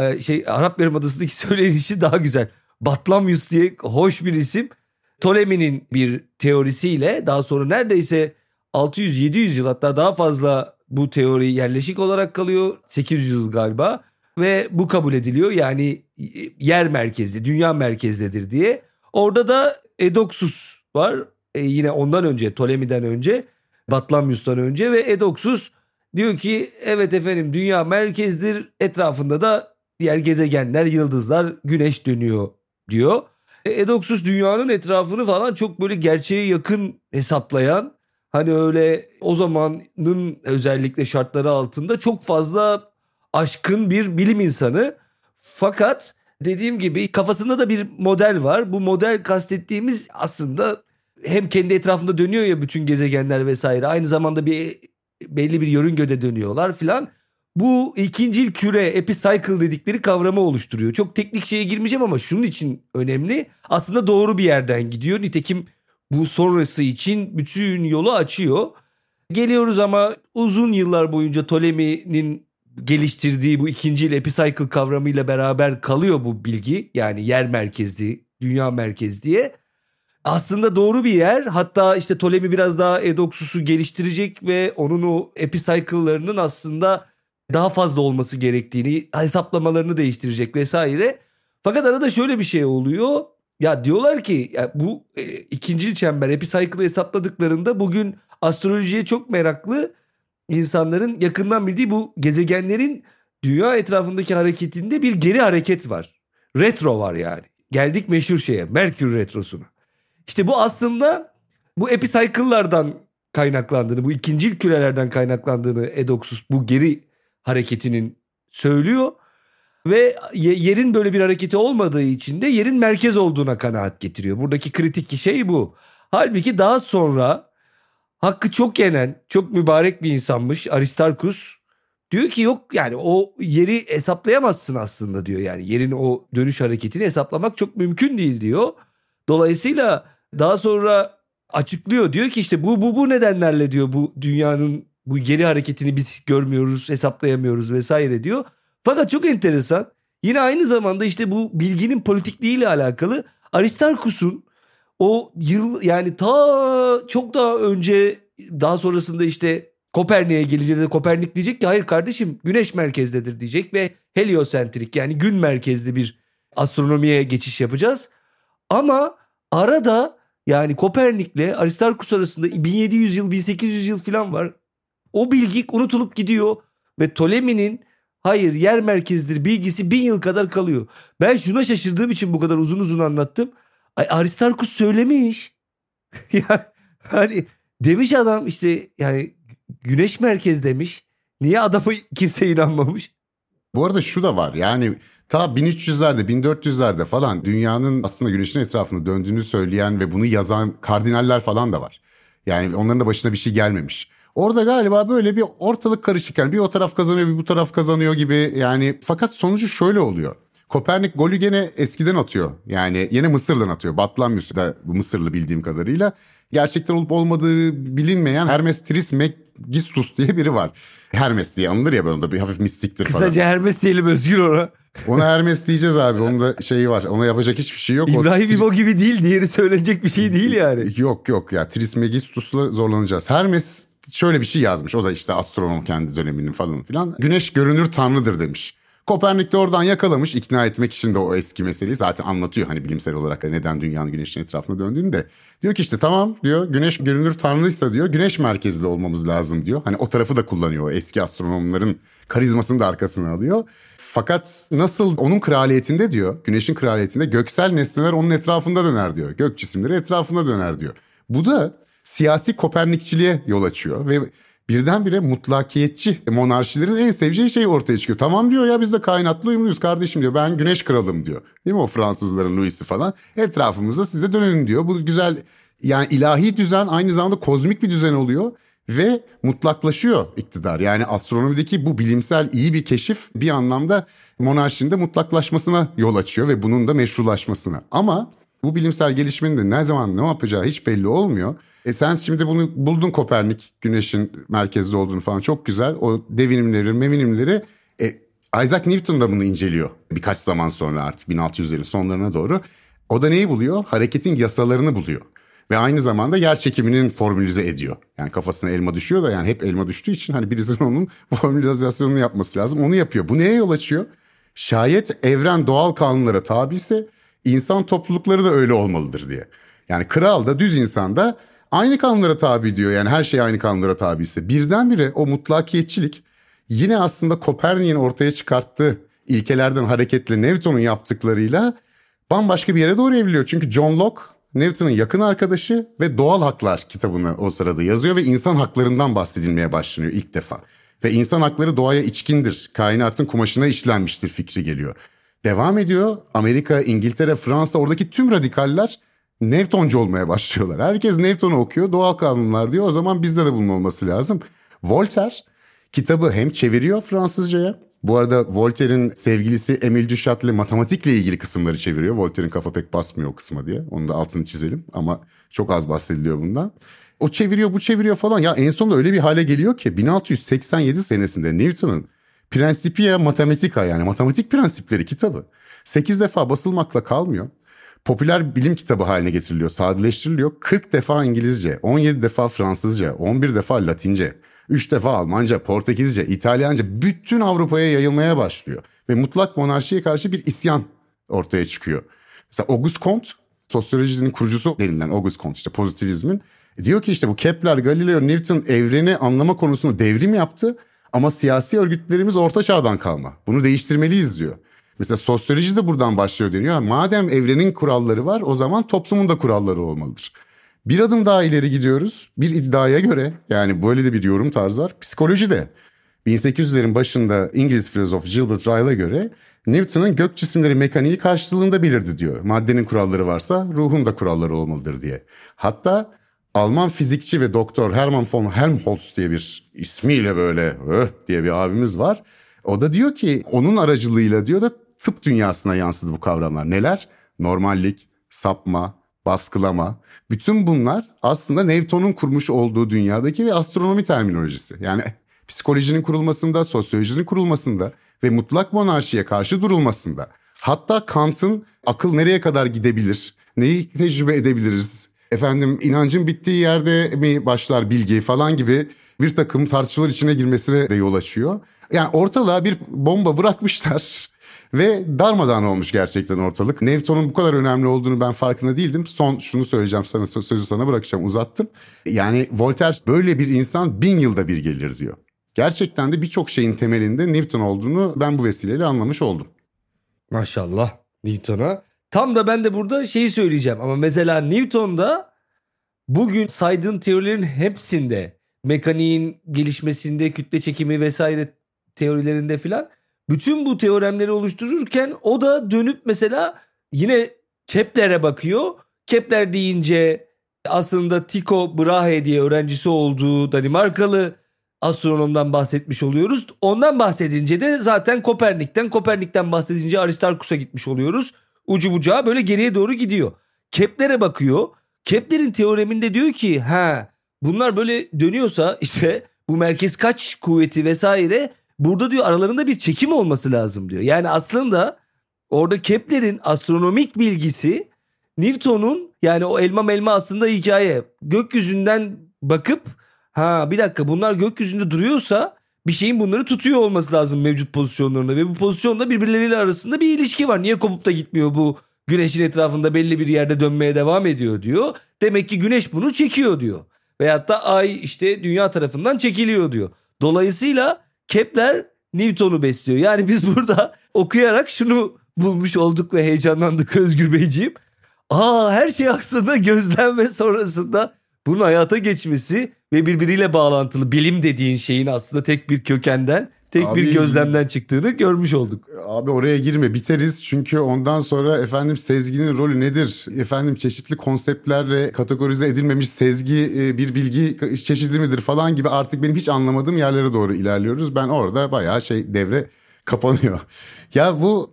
e, şey Arap Yarımadası'ndaki söylenişi daha güzel. Batlamyus diye hoş bir isim. Ptolemy'nin bir teorisiyle daha sonra neredeyse 600-700 yıl hatta daha fazla bu teori yerleşik olarak kalıyor. 800 yıl galiba ve bu kabul ediliyor. Yani yer merkezli, dünya merkezdedir diye. Orada da Edoksus var. E, yine ondan önce, Ptolemy'den önce, Batlamyus'tan önce ve Edoksus diyor ki evet efendim dünya merkezdir. Etrafında da diğer gezegenler, yıldızlar, güneş dönüyor diyor. E, Edoksus dünyanın etrafını falan çok böyle gerçeğe yakın hesaplayan hani öyle o zamanın özellikle şartları altında çok fazla aşkın bir bilim insanı. Fakat dediğim gibi kafasında da bir model var. Bu model kastettiğimiz aslında hem kendi etrafında dönüyor ya bütün gezegenler vesaire. Aynı zamanda bir belli bir yörüngede dönüyorlar filan. Bu ikincil küre epicycle dedikleri kavramı oluşturuyor. Çok teknik şeye girmeyeceğim ama şunun için önemli. Aslında doğru bir yerden gidiyor. Nitekim bu sonrası için bütün yolu açıyor. Geliyoruz ama uzun yıllar boyunca Ptolemy'nin geliştirdiği bu ikincil epicycle kavramıyla beraber kalıyor bu bilgi. Yani yer merkezli, dünya merkez diye. Aslında doğru bir yer. Hatta işte Ptolemy biraz daha Edoksus'u geliştirecek ve onun o epicycle'larının aslında daha fazla olması gerektiğini, hesaplamalarını değiştirecek vesaire. Fakat arada şöyle bir şey oluyor. Ya diyorlar ki ya bu e, ikincil çember epicycle'ı hesapladıklarında bugün astrolojiye çok meraklı insanların yakından bildiği bu gezegenlerin dünya etrafındaki hareketinde bir geri hareket var. Retro var yani. geldik meşhur şeye Merkür Retrosu'na. İşte bu aslında bu epicycle'lardan kaynaklandığını, bu ikincil kürelerden kaynaklandığını Edoxus bu geri hareketinin söylüyor. Ve yerin böyle bir hareketi olmadığı için de yerin merkez olduğuna kanaat getiriyor. Buradaki kritik şey bu. Halbuki daha sonra hakkı çok yenen, çok mübarek bir insanmış Aristarkus. Diyor ki yok yani o yeri hesaplayamazsın aslında diyor. Yani yerin o dönüş hareketini hesaplamak çok mümkün değil diyor. Dolayısıyla daha sonra açıklıyor. Diyor ki işte bu bu bu nedenlerle diyor bu dünyanın bu geri hareketini biz görmüyoruz, hesaplayamıyoruz vesaire diyor. Fakat çok enteresan. Yine aynı zamanda işte bu bilginin politikliğiyle alakalı Aristarkus'un o yıl yani ta çok daha önce daha sonrasında işte Kopernik'e geleceğinde Kopernik diyecek ki hayır kardeşim güneş merkezdedir diyecek ve heliosentrik yani gün merkezli bir astronomiye geçiş yapacağız. Ama arada yani Kopernik'le Aristarkus arasında 1700 yıl 1800 yıl falan var. O bilgi unutulup gidiyor ve Ptolemy'nin hayır yer merkezdir bilgisi bin yıl kadar kalıyor. Ben şuna şaşırdığım için bu kadar uzun uzun anlattım. Ay Aristarkus söylemiş. yani hani demiş adam işte yani güneş merkez demiş. Niye adamı kimse inanmamış? Bu arada şu da var yani ta 1300'lerde 1400'lerde falan dünyanın aslında güneşin etrafında döndüğünü söyleyen ve bunu yazan kardinaller falan da var. Yani onların da başına bir şey gelmemiş. Orada galiba böyle bir ortalık karışık yani bir o taraf kazanıyor bir bu taraf kazanıyor gibi yani fakat sonucu şöyle oluyor. Kopernik golü gene eskiden atıyor. Yani yine Mısır'dan atıyor. Batlamyus da Mısırlı bildiğim kadarıyla. Gerçekten olup olmadığı bilinmeyen Hermes Trismegistus diye biri var. Hermes diye anılır ya böyle bir hafif mistiktir falan. Kısaca Hermes diyelim Özgür ona. Ona Hermes diyeceğiz abi. Onun da şeyi var. Ona yapacak hiçbir şey yok. İbrahim İbo gibi değil. Diğeri söylenecek bir şey değil yani. Yok yok ya. Trismegistus'la zorlanacağız. Hermes şöyle bir şey yazmış. O da işte astronom kendi döneminin falan filan. Güneş görünür tanrıdır demiş. Kopernik de oradan yakalamış ikna etmek için de o eski meseleyi zaten anlatıyor hani bilimsel olarak neden dünyanın güneşin etrafında döndüğünü de. Diyor ki işte tamam diyor güneş görünür tanrıysa diyor güneş merkezli olmamız lazım diyor. Hani o tarafı da kullanıyor eski astronomların karizmasını da arkasına alıyor. Fakat nasıl onun kraliyetinde diyor güneşin kraliyetinde göksel nesneler onun etrafında döner diyor. Gök cisimleri etrafında döner diyor. Bu da siyasi Kopernikçiliğe yol açıyor ve birdenbire mutlakiyetçi monarşilerin en seveceği şey ortaya çıkıyor. Tamam diyor ya biz de kainatla uyumluyuz kardeşim diyor. Ben güneş kralım diyor. Değil mi o Fransızların Louis'i falan. Etrafımızda size dönelim diyor. Bu güzel yani ilahi düzen aynı zamanda kozmik bir düzen oluyor ve mutlaklaşıyor iktidar. Yani astronomideki bu bilimsel iyi bir keşif bir anlamda monarşinin de mutlaklaşmasına yol açıyor ve bunun da meşrulaşmasına. Ama bu bilimsel gelişmenin de ne zaman ne yapacağı hiç belli olmuyor. E sen şimdi bunu buldun Kopernik güneşin merkezde olduğunu falan çok güzel. O devinimleri, mevinimleri e, Isaac Newton da bunu inceliyor birkaç zaman sonra artık 1600'lerin sonlarına doğru. O da neyi buluyor? Hareketin yasalarını buluyor. Ve aynı zamanda yer çekiminin formülize ediyor. Yani kafasına elma düşüyor da yani hep elma düştüğü için hani birisinin onun formülizasyonunu yapması lazım. Onu yapıyor. Bu neye yol açıyor? Şayet evren doğal kanunlara tabi ise insan toplulukları da öyle olmalıdır diye. Yani kral da düz insan da aynı kanunlara tabi diyor. Yani her şey aynı kanunlara tabi ise. Birdenbire o mutlakiyetçilik yine aslında Kopernik'in ortaya çıkarttığı ilkelerden hareketle Newton'un yaptıklarıyla bambaşka bir yere doğru evriliyor. Çünkü John Locke Newton'un yakın arkadaşı ve Doğal Haklar kitabını o sırada yazıyor ve insan haklarından bahsedilmeye başlanıyor ilk defa. Ve insan hakları doğaya içkindir, kainatın kumaşına işlenmiştir fikri geliyor. Devam ediyor. Amerika, İngiltere, Fransa oradaki tüm radikaller Newtoncu olmaya başlıyorlar. Herkes Newton'u okuyor. Doğal kanunlar diyor. O zaman bizde de bunun olması lazım. Voltaire kitabı hem çeviriyor Fransızcaya. Bu arada Voltaire'in sevgilisi Emile Duchat'le matematikle ilgili kısımları çeviriyor. Voltaire'in kafa pek basmıyor o kısma diye. Onu da altını çizelim ama çok az bahsediliyor bundan. O çeviriyor bu çeviriyor falan. Ya en sonunda öyle bir hale geliyor ki 1687 senesinde Newton'un Principia Mathematica yani matematik prensipleri kitabı 8 defa basılmakla kalmıyor popüler bilim kitabı haline getiriliyor, sadeleştiriliyor. 40 defa İngilizce, 17 defa Fransızca, 11 defa Latince, 3 defa Almanca, Portekizce, İtalyanca bütün Avrupa'ya yayılmaya başlıyor. Ve mutlak monarşiye karşı bir isyan ortaya çıkıyor. Mesela Auguste Comte, sosyolojinin kurucusu denilen Auguste Comte işte pozitivizmin. Diyor ki işte bu Kepler, Galileo, Newton evreni anlama konusunda devrim yaptı. Ama siyasi örgütlerimiz orta çağdan kalma. Bunu değiştirmeliyiz diyor. Mesela sosyoloji de buradan başlıyor deniyor. Madem evrenin kuralları var o zaman toplumun da kuralları olmalıdır. Bir adım daha ileri gidiyoruz. Bir iddiaya göre yani böyle de bir yorum tarzı var. Psikoloji de 1800'lerin başında İngiliz filozof Gilbert Ryle'a göre Newton'un gök cisimleri mekaniği karşılığında belirdi diyor. Maddenin kuralları varsa ruhun da kuralları olmalıdır diye. Hatta Alman fizikçi ve doktor Hermann von Helmholtz diye bir ismiyle böyle öh diye bir abimiz var. O da diyor ki onun aracılığıyla diyor da tıp dünyasına yansıdı bu kavramlar. Neler? Normallik, sapma, baskılama. Bütün bunlar aslında Newton'un kurmuş olduğu dünyadaki bir astronomi terminolojisi. Yani psikolojinin kurulmasında, sosyolojinin kurulmasında ve mutlak monarşiye karşı durulmasında. Hatta Kant'ın akıl nereye kadar gidebilir, neyi tecrübe edebiliriz, efendim inancın bittiği yerde mi başlar bilgi falan gibi bir takım tartışmalar içine girmesine de yol açıyor. Yani ortalığa bir bomba bırakmışlar ve darmadağın olmuş gerçekten ortalık. Newton'un bu kadar önemli olduğunu ben farkında değildim. Son şunu söyleyeceğim sana sözü sana bırakacağım uzattım. Yani Voltaire böyle bir insan bin yılda bir gelir diyor. Gerçekten de birçok şeyin temelinde Newton olduğunu ben bu vesileyle anlamış oldum. Maşallah Newton'a. Tam da ben de burada şeyi söyleyeceğim ama mesela Newton'da bugün saydığın teorilerin hepsinde mekaniğin gelişmesinde kütle çekimi vesaire teorilerinde filan bütün bu teoremleri oluştururken o da dönüp mesela yine Kepler'e bakıyor. Kepler deyince aslında Tycho Brahe diye öğrencisi olduğu Danimarkalı astronomdan bahsetmiş oluyoruz. Ondan bahsedince de zaten Kopernik'ten, Kopernik'ten bahsedince Aristarkus'a gitmiş oluyoruz. Ucu bucağı böyle geriye doğru gidiyor. Kepler'e bakıyor. Kepler'in teoreminde diyor ki ha bunlar böyle dönüyorsa işte bu merkez kaç kuvveti vesaire burada diyor aralarında bir çekim olması lazım diyor. Yani aslında orada Kepler'in astronomik bilgisi Newton'un yani o elma melma aslında hikaye. Gökyüzünden bakıp ha bir dakika bunlar gökyüzünde duruyorsa bir şeyin bunları tutuyor olması lazım mevcut pozisyonlarında ve bu pozisyonda birbirleriyle arasında bir ilişki var. Niye kopup da gitmiyor bu güneşin etrafında belli bir yerde dönmeye devam ediyor diyor. Demek ki güneş bunu çekiyor diyor. Veyahut da ay işte dünya tarafından çekiliyor diyor. Dolayısıyla Kepler Newton'u besliyor. Yani biz burada okuyarak şunu bulmuş olduk ve heyecanlandık Özgür Beyciğim. Aa her şey aslında gözlem ve sonrasında bunun hayata geçmesi ve birbiriyle bağlantılı bilim dediğin şeyin aslında tek bir kökenden tek abi, bir gözlemden çıktığını görmüş olduk. Abi oraya girme biteriz çünkü ondan sonra efendim sezginin rolü nedir? Efendim çeşitli konseptlerle kategorize edilmemiş sezgi e, bir bilgi çeşidi midir falan gibi artık benim hiç anlamadığım yerlere doğru ilerliyoruz. Ben orada bayağı şey devre kapanıyor. Ya bu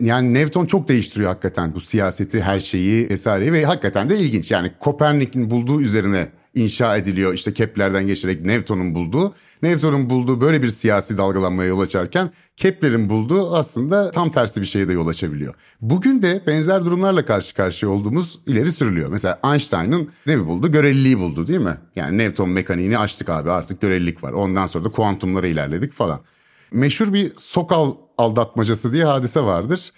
yani Newton çok değiştiriyor hakikaten bu siyaseti, her şeyi vesaireyi ve hakikaten de ilginç. Yani Kopernik'in bulduğu üzerine inşa ediliyor. İşte Kepler'den geçerek Newton'un bulduğu. Newton'un bulduğu böyle bir siyasi dalgalanmaya yol açarken Kepler'in bulduğu aslında tam tersi bir şeye de yol açabiliyor. Bugün de benzer durumlarla karşı karşıya olduğumuz ileri sürülüyor. Mesela Einstein'ın ne buldu? Göreliliği buldu değil mi? Yani Newton mekaniğini açtık abi artık görelilik var. Ondan sonra da kuantumlara ilerledik falan. Meşhur bir Sokal aldatmacası diye hadise vardır.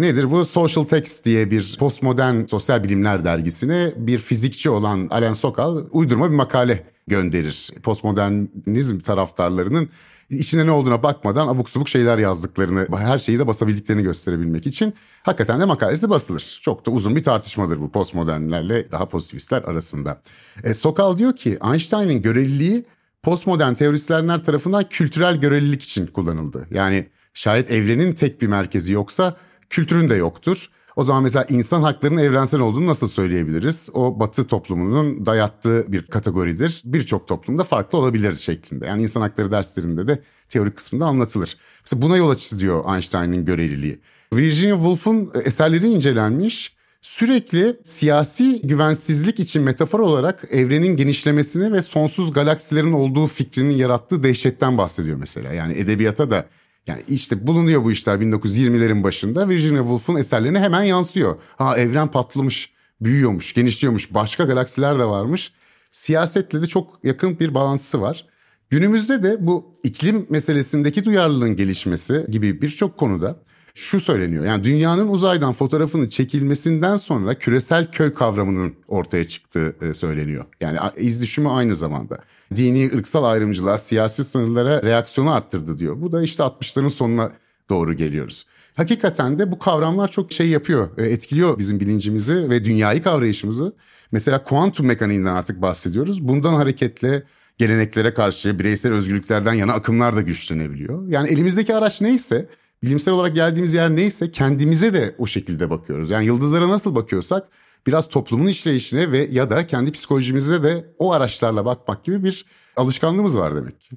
Nedir bu? Social Text diye bir postmodern sosyal bilimler dergisine bir fizikçi olan Alan Sokal uydurma bir makale gönderir. Postmodernizm taraftarlarının içine ne olduğuna bakmadan abuk subuk şeyler yazdıklarını, her şeyi de basabildiklerini gösterebilmek için hakikaten de makalesi basılır. Çok da uzun bir tartışmadır bu postmodernlerle daha pozitivistler arasında. E, Sokal diyor ki Einstein'ın göreliliği postmodern teorisyenler tarafından kültürel görelilik için kullanıldı. Yani şayet evrenin tek bir merkezi yoksa kültürün de yoktur. O zaman mesela insan haklarının evrensel olduğunu nasıl söyleyebiliriz? O batı toplumunun dayattığı bir kategoridir. Birçok toplumda farklı olabilir şeklinde. Yani insan hakları derslerinde de teorik kısmında anlatılır. Mesela buna yol açtı diyor Einstein'ın göreliliği. Virginia Woolf'un eserleri incelenmiş. Sürekli siyasi güvensizlik için metafor olarak evrenin genişlemesini ve sonsuz galaksilerin olduğu fikrinin yarattığı dehşetten bahsediyor mesela. Yani edebiyata da yani işte bulunuyor bu işler 1920'lerin başında Virginia Woolf'un eserlerine hemen yansıyor. Ha evren patlamış, büyüyormuş, genişliyormuş, başka galaksiler de varmış. Siyasetle de çok yakın bir bağlantısı var. Günümüzde de bu iklim meselesindeki duyarlılığın gelişmesi gibi birçok konuda şu söyleniyor. Yani dünyanın uzaydan fotoğrafını çekilmesinden sonra küresel köy kavramının ortaya çıktığı e, söyleniyor. Yani iz düşümü aynı zamanda. Dini, ırksal ayrımcılığa, siyasi sınırlara reaksiyonu arttırdı diyor. Bu da işte 60'ların sonuna doğru geliyoruz. hakikaten de bu kavramlar çok şey yapıyor, e, etkiliyor bizim bilincimizi ve dünyayı kavrayışımızı. Mesela kuantum mekaniğinden artık bahsediyoruz. Bundan hareketle geleneklere karşı bireysel özgürlüklerden yana akımlar da güçlenebiliyor. Yani elimizdeki araç neyse, bilimsel olarak geldiğimiz yer neyse kendimize de o şekilde bakıyoruz. Yani yıldızlara nasıl bakıyorsak biraz toplumun işleyişine ve ya da kendi psikolojimize de o araçlarla bakmak gibi bir alışkanlığımız var demek ki.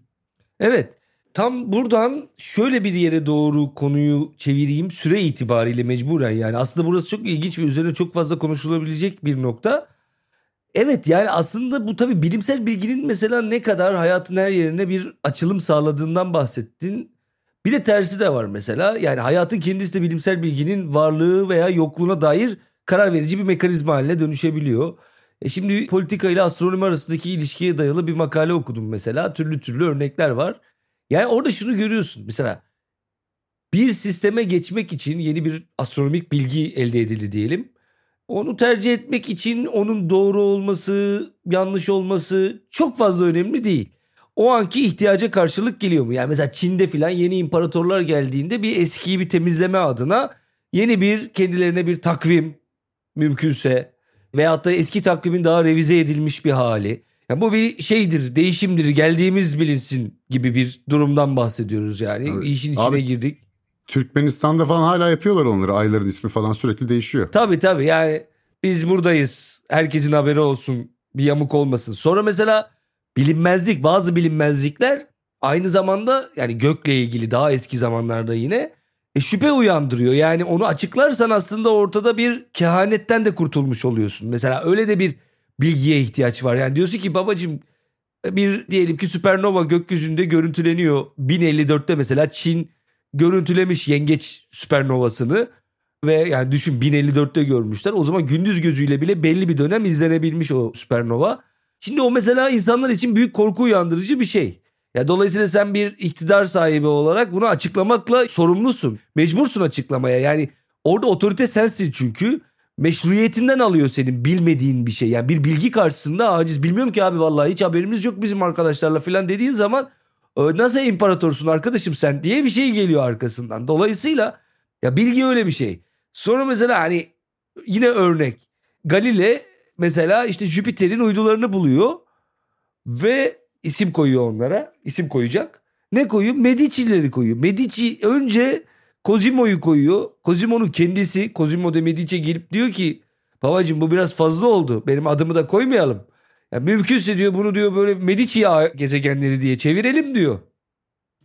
Evet. Tam buradan şöyle bir yere doğru konuyu çevireyim süre itibariyle mecburen yani aslında burası çok ilginç ve üzerine çok fazla konuşulabilecek bir nokta. Evet yani aslında bu tabii bilimsel bilginin mesela ne kadar hayatın her yerine bir açılım sağladığından bahsettin. Bir de tersi de var mesela yani hayatın kendisi de bilimsel bilginin varlığı veya yokluğuna dair karar verici bir mekanizma haline dönüşebiliyor. E şimdi politika ile astronomi arasındaki ilişkiye dayalı bir makale okudum mesela. Türlü türlü örnekler var. Yani orada şunu görüyorsun. Mesela bir sisteme geçmek için yeni bir astronomik bilgi elde edildi diyelim. Onu tercih etmek için onun doğru olması, yanlış olması çok fazla önemli değil. O anki ihtiyaca karşılık geliyor mu? Yani mesela Çin'de filan yeni imparatorlar geldiğinde bir eskiyi bir temizleme adına yeni bir kendilerine bir takvim mümkünse veyahut da eski takvimin daha revize edilmiş bir hali. Yani bu bir şeydir, değişimdir, geldiğimiz bilinsin gibi bir durumdan bahsediyoruz yani. Evet. İşin içine Abi, girdik. Türkmenistan'da falan hala yapıyorlar onları. Ayların ismi falan sürekli değişiyor. Tabii tabii yani biz buradayız. Herkesin haberi olsun. Bir yamuk olmasın. Sonra mesela bilinmezlik bazı bilinmezlikler aynı zamanda yani gökle ilgili daha eski zamanlarda yine e, şüphe uyandırıyor. Yani onu açıklarsan aslında ortada bir kehanetten de kurtulmuş oluyorsun. Mesela öyle de bir bilgiye ihtiyaç var. Yani diyorsun ki babacığım bir diyelim ki süpernova gökyüzünde görüntüleniyor. 1054'te mesela Çin görüntülemiş yengeç süpernovasını ve yani düşün 1054'te görmüşler. O zaman gündüz gözüyle bile belli bir dönem izlenebilmiş o süpernova. Şimdi o mesela insanlar için büyük korku uyandırıcı bir şey. Ya dolayısıyla sen bir iktidar sahibi olarak bunu açıklamakla sorumlusun. Mecbursun açıklamaya. Yani orada otorite sensin çünkü. Meşruiyetinden alıyor senin bilmediğin bir şey. Yani bir bilgi karşısında aciz bilmiyorum ki abi vallahi hiç haberimiz yok bizim arkadaşlarla falan dediğin zaman nasıl imparatorsun arkadaşım sen diye bir şey geliyor arkasından. Dolayısıyla ya bilgi öyle bir şey. Sonra mesela hani yine örnek Galile mesela işte Jüpiter'in uydularını buluyor ve isim koyuyor onlara. İsim koyacak. Ne koyuyor? Medici'leri koyuyor. Medici önce Cosimo'yu koyuyor. Cosimo'nun kendisi Cosimo de Medici gelip diyor ki babacığım bu biraz fazla oldu. Benim adımı da koymayalım. Yani mümkünse diyor bunu diyor böyle Medici gezegenleri diye çevirelim diyor.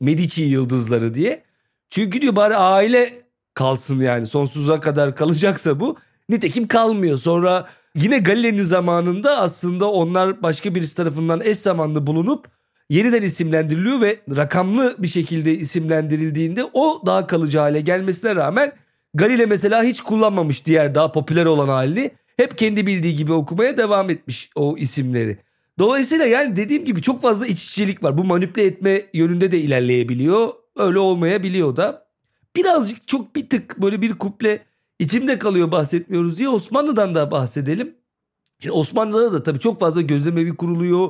Medici yıldızları diye. Çünkü diyor bari aile kalsın yani sonsuza kadar kalacaksa bu. Nitekim kalmıyor. Sonra Yine Galile'nin zamanında aslında onlar başka birisi tarafından eş zamanlı bulunup yeniden isimlendiriliyor ve rakamlı bir şekilde isimlendirildiğinde o daha kalıcı hale gelmesine rağmen Galile mesela hiç kullanmamış diğer daha popüler olan halini. Hep kendi bildiği gibi okumaya devam etmiş o isimleri. Dolayısıyla yani dediğim gibi çok fazla iç içelik var. Bu manipüle etme yönünde de ilerleyebiliyor. Öyle olmayabiliyor da. Birazcık çok bir tık böyle bir kuple içimde kalıyor bahsetmiyoruz diye Osmanlı'dan da bahsedelim. Şimdi Osmanlı'da da tabii çok fazla gözlemevi kuruluyor.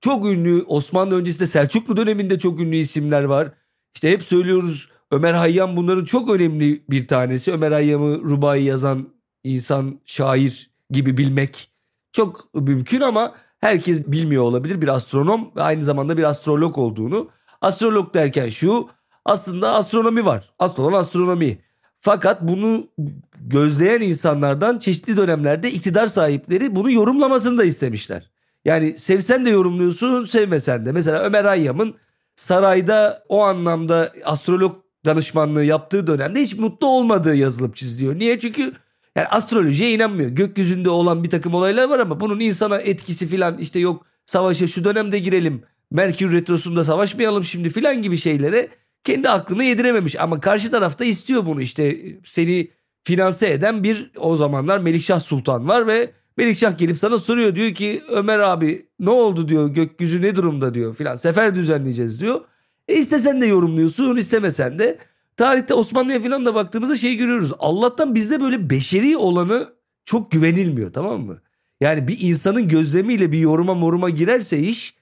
Çok ünlü Osmanlı öncesinde Selçuklu döneminde çok ünlü isimler var. İşte hep söylüyoruz Ömer Hayyam bunların çok önemli bir tanesi. Ömer Hayyam'ı Rubai yazan insan, şair gibi bilmek çok mümkün ama herkes bilmiyor olabilir bir astronom ve aynı zamanda bir astrolog olduğunu. Astrolog derken şu aslında astronomi var. Olan astronomi. Fakat bunu gözleyen insanlardan çeşitli dönemlerde iktidar sahipleri bunu yorumlamasını da istemişler. Yani sevsen de yorumluyorsun sevmesen de. Mesela Ömer Hayyam'ın sarayda o anlamda astrolog danışmanlığı yaptığı dönemde hiç mutlu olmadığı yazılıp çiziliyor. Niye? Çünkü yani astrolojiye inanmıyor. Gökyüzünde olan bir takım olaylar var ama bunun insana etkisi filan işte yok savaşa şu dönemde girelim. Merkür Retrosu'nda savaşmayalım şimdi filan gibi şeylere kendi aklını yedirememiş. Ama karşı tarafta istiyor bunu. İşte seni finanse eden bir o zamanlar Melikşah Sultan var ve Melikşah gelip sana soruyor. Diyor ki Ömer abi ne oldu? diyor. Gökyüzü ne durumda? diyor filan. Sefer düzenleyeceğiz. diyor. E istesen de yorumluyorsun istemesen de. Tarihte Osmanlı'ya filan da baktığımızda şey görüyoruz. Allah'tan bizde böyle beşeri olanı çok güvenilmiyor tamam mı? Yani bir insanın gözlemiyle bir yoruma moruma girerse iş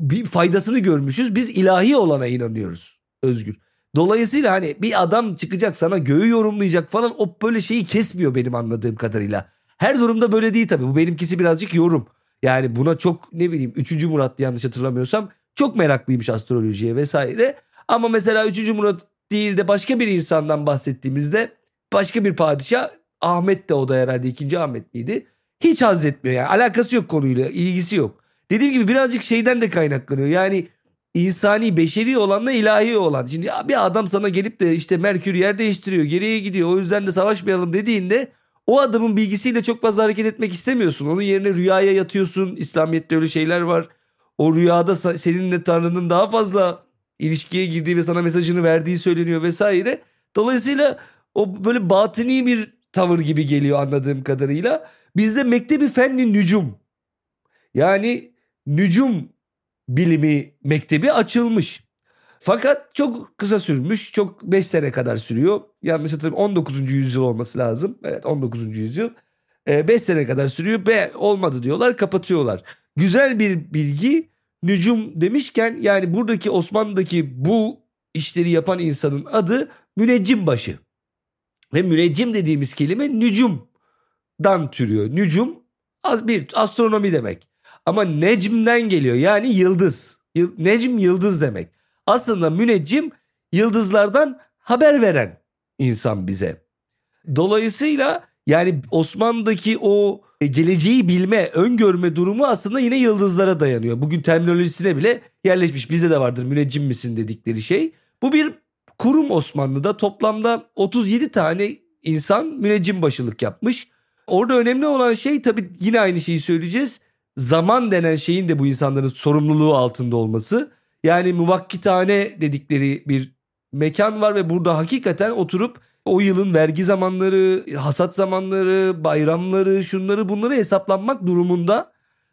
bir faydasını görmüşüz. Biz ilahi olana inanıyoruz. Özgür. Dolayısıyla hani bir adam çıkacak sana göğü yorumlayacak falan o böyle şeyi kesmiyor benim anladığım kadarıyla. Her durumda böyle değil tabii. Bu benimkisi birazcık yorum. Yani buna çok ne bileyim 3. Murat yanlış hatırlamıyorsam çok meraklıymış astrolojiye vesaire. Ama mesela 3. Murat değil de başka bir insandan bahsettiğimizde başka bir padişah Ahmet de o da herhalde ikinci Ahmet miydi? Hiç haz etmiyor yani alakası yok konuyla ilgisi yok. Dediğim gibi birazcık şeyden de kaynaklanıyor yani insani beşeri olanla ilahi olan. Şimdi bir adam sana gelip de işte Merkür yer değiştiriyor geriye gidiyor o yüzden de savaşmayalım dediğinde o adamın bilgisiyle çok fazla hareket etmek istemiyorsun. Onun yerine rüyaya yatıyorsun. İslamiyet'te öyle şeyler var. O rüyada seninle Tanrı'nın daha fazla ilişkiye girdiği ve sana mesajını verdiği söyleniyor vesaire. Dolayısıyla o böyle batini bir tavır gibi geliyor anladığım kadarıyla. Bizde Mektebi Fenni Nücum yani nücum bilimi mektebi açılmış. Fakat çok kısa sürmüş. Çok 5 sene kadar sürüyor. Yanlış hatırlamıyorum 19. yüzyıl olması lazım. Evet 19. yüzyıl. 5 e, sene kadar sürüyor. Be olmadı diyorlar kapatıyorlar. Güzel bir bilgi. Nücum demişken yani buradaki Osmanlı'daki bu işleri yapan insanın adı müneccim başı. Ve müneccim dediğimiz kelime nücumdan türüyor. Nücum az bir astronomi demek. Ama necmden geliyor yani yıldız. Necm yıldız demek. Aslında müneccim yıldızlardan haber veren insan bize. Dolayısıyla yani Osmanlı'daki o geleceği bilme, öngörme durumu aslında yine yıldızlara dayanıyor. Bugün terminolojisine bile yerleşmiş. Bizde de vardır müneccim misin dedikleri şey. Bu bir kurum Osmanlı'da toplamda 37 tane insan müneccim başılık yapmış. Orada önemli olan şey tabii yine aynı şeyi söyleyeceğiz. Zaman denen şeyin de bu insanların sorumluluğu altında olması. Yani muvakkitane dedikleri bir mekan var ve burada hakikaten oturup o yılın vergi zamanları, hasat zamanları, bayramları, şunları bunları hesaplanmak durumunda.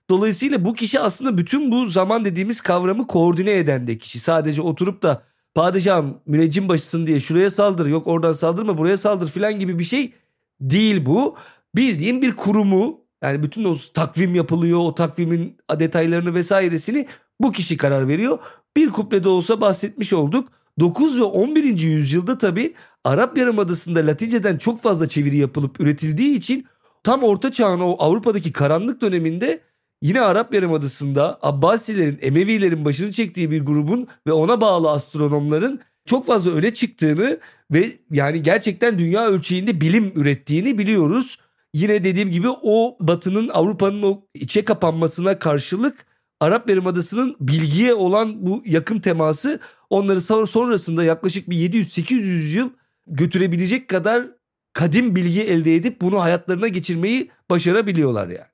Dolayısıyla bu kişi aslında bütün bu zaman dediğimiz kavramı koordine eden de kişi. Sadece oturup da padişahım müneccim başısın diye şuraya saldır yok oradan saldırma buraya saldır filan gibi bir şey değil bu. Bildiğin bir kurumu yani bütün o takvim yapılıyor o takvimin detaylarını vesairesini bu kişi karar veriyor. Bir kuplede olsa bahsetmiş olduk. 9 ve 11. yüzyılda tabi Arap Yarımadası'nda Latinceden çok fazla çeviri yapılıp üretildiği için tam Orta Çağ'ın o Avrupa'daki karanlık döneminde yine Arap Yarımadası'nda Abbasilerin, Emevilerin başını çektiği bir grubun ve ona bağlı astronomların çok fazla öne çıktığını ve yani gerçekten dünya ölçeğinde bilim ürettiğini biliyoruz. Yine dediğim gibi o batının Avrupa'nın o içe kapanmasına karşılık Arap Yarımadası'nın bilgiye olan bu yakın teması onları sonrasında yaklaşık bir 700-800 yıl götürebilecek kadar kadim bilgi elde edip bunu hayatlarına geçirmeyi başarabiliyorlar yani.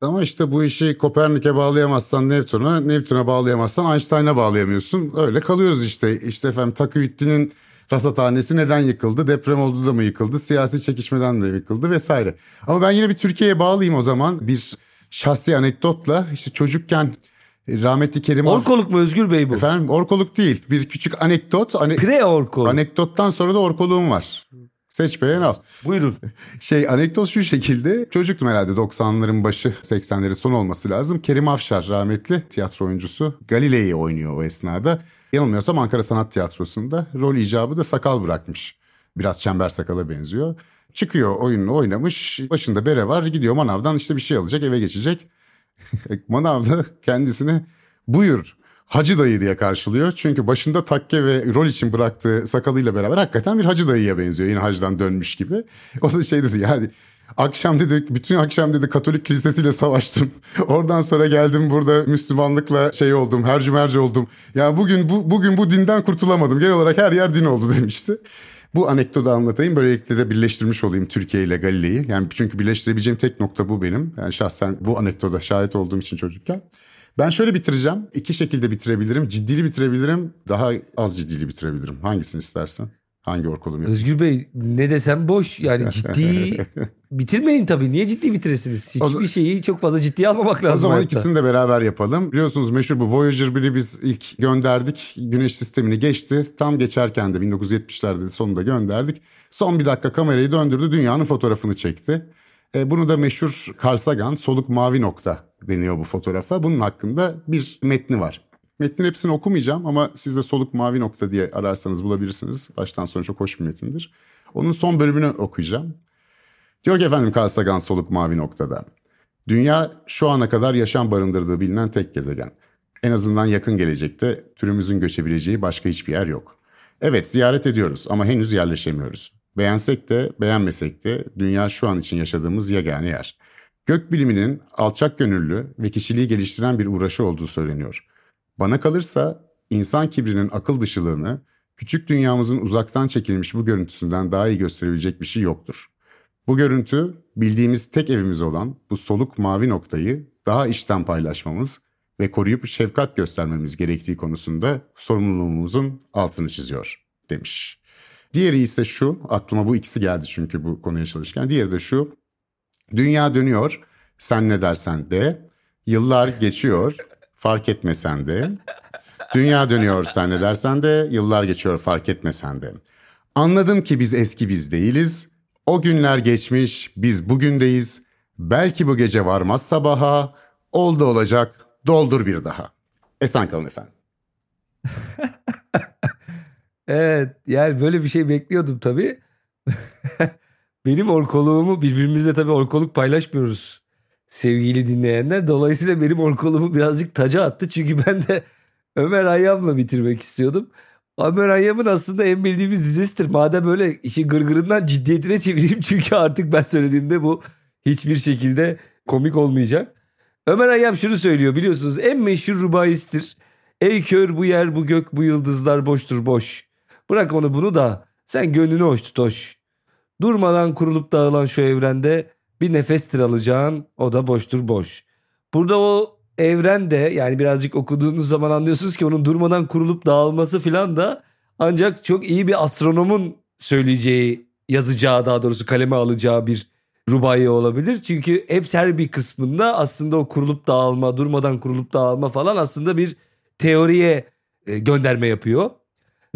Ama işte bu işi Kopernik'e bağlayamazsan Newton'a, Newton'a bağlayamazsan Einstein'a bağlayamıyorsun. Öyle kalıyoruz işte. İşte efendim Takıyüddin'in rasathanesi neden yıkıldı? Deprem oldu da mı yıkıldı? Siyasi çekişmeden de yıkıldı vesaire. Ama ben yine bir Türkiye'ye bağlayayım o zaman. Bir şahsi anekdotla işte çocukken rahmetli Kerim Orkoluk mu Özgür Bey bu? Efendim orkoluk değil. Bir küçük anekdot. Ane... Pre orkoluk. Anekdottan sonra da orkoluğum var. Seç beğen al. Buyurun. Şey anekdot şu şekilde. Çocuktum herhalde 90'ların başı 80'lerin son olması lazım. Kerim Afşar rahmetli tiyatro oyuncusu. Galile'yi oynuyor o esnada. Yanılmıyorsam Ankara Sanat Tiyatrosu'nda rol icabı da sakal bırakmış. Biraz çember sakala benziyor. Çıkıyor oyununu oynamış. Başında bere var. Gidiyor manavdan işte bir şey alacak eve geçecek. Manavda kendisini buyur Hacı dayı diye karşılıyor. Çünkü başında takke ve rol için bıraktığı sakalıyla beraber hakikaten bir hacı dayıya benziyor. Yine hacdan dönmüş gibi. O da şey dedi yani akşam dedi bütün akşam dedi Katolik kilisesiyle savaştım. Oradan sonra geldim burada Müslümanlıkla şey oldum hercü merci oldum. Ya yani bugün bu bugün bu dinden kurtulamadım. Genel olarak her yer din oldu demişti. Bu anekdotu anlatayım. Böylelikle de birleştirmiş olayım Türkiye ile Galile'yi. Yani çünkü birleştirebileceğim tek nokta bu benim. Yani şahsen bu anekdoda şahit olduğum için çocukken. Ben şöyle bitireceğim. İki şekilde bitirebilirim. Ciddili bitirebilirim. Daha az ciddili bitirebilirim. Hangisini istersen? Hangi orkolum Özgür Bey ne desem boş. Yani ciddi bitirmeyin tabii. Niye ciddi bitiresiniz? Hiçbir şeyi çok fazla ciddiye almamak lazım. O zaman hayatta. ikisini de beraber yapalım. Biliyorsunuz meşhur bu Voyager 1'i biz ilk gönderdik. Güneş sistemini geçti. Tam geçerken de 1970'lerde sonunda gönderdik. Son bir dakika kamerayı döndürdü. Dünyanın fotoğrafını çekti. E, bunu da meşhur Carl Sagan soluk mavi nokta deniyor bu fotoğrafa. Bunun hakkında bir metni var. Metnin hepsini okumayacağım ama siz de soluk mavi nokta diye ararsanız bulabilirsiniz. Baştan sona çok hoş bir metindir. Onun son bölümünü okuyacağım. Diyor ki efendim Carl Sagan soluk mavi noktada. Dünya şu ana kadar yaşam barındırdığı bilinen tek gezegen. En azından yakın gelecekte türümüzün göçebileceği başka hiçbir yer yok. Evet ziyaret ediyoruz ama henüz yerleşemiyoruz. Beğensek de beğenmesek de dünya şu an için yaşadığımız yegane yer. Gök biliminin alçak gönüllü ve kişiliği geliştiren bir uğraşı olduğu söyleniyor. Bana kalırsa insan kibrinin akıl dışılığını küçük dünyamızın uzaktan çekilmiş bu görüntüsünden daha iyi gösterebilecek bir şey yoktur. Bu görüntü bildiğimiz tek evimiz olan bu soluk mavi noktayı daha içten paylaşmamız ve koruyup şefkat göstermemiz gerektiği konusunda sorumluluğumuzun altını çiziyor demiş. Diğeri ise şu, aklıma bu ikisi geldi çünkü bu konuya çalışırken. Diğeri de şu, dünya dönüyor, sen ne dersen de, yıllar geçiyor, fark etmesen de. Dünya dönüyor sen ne dersen de, yıllar geçiyor fark etmesen de. Anladım ki biz eski biz değiliz, o günler geçmiş, biz bugündeyiz. Belki bu gece varmaz sabaha, oldu olacak, doldur bir daha. Esen kalın efendim. evet yani böyle bir şey bekliyordum tabii. Benim orkoluğumu birbirimizle tabii orkoluk paylaşmıyoruz sevgili dinleyenler. Dolayısıyla benim orkoluğumu birazcık taca attı. Çünkü ben de Ömer Hayyam'la bitirmek istiyordum. Ömer Hayyam'ın aslında en bildiğimiz dizisidir. Madem öyle işi gırgırından ciddiyetine çevireyim. Çünkü artık ben söylediğimde bu hiçbir şekilde komik olmayacak. Ömer Hayyam şunu söylüyor biliyorsunuz en meşhur rubaistir. Ey kör bu yer bu gök bu yıldızlar boştur boş. Bırak onu bunu da sen gönlünü hoş tut hoş. Durmadan kurulup dağılan şu evrende bir nefestir alacağın o da boştur boş. Burada o evren de yani birazcık okuduğunuz zaman anlıyorsunuz ki onun durmadan kurulup dağılması filan da ancak çok iyi bir astronomun söyleyeceği, yazacağı daha doğrusu kaleme alacağı bir rubayi olabilir. Çünkü hep her bir kısmında aslında o kurulup dağılma, durmadan kurulup dağılma falan aslında bir teoriye e, gönderme yapıyor.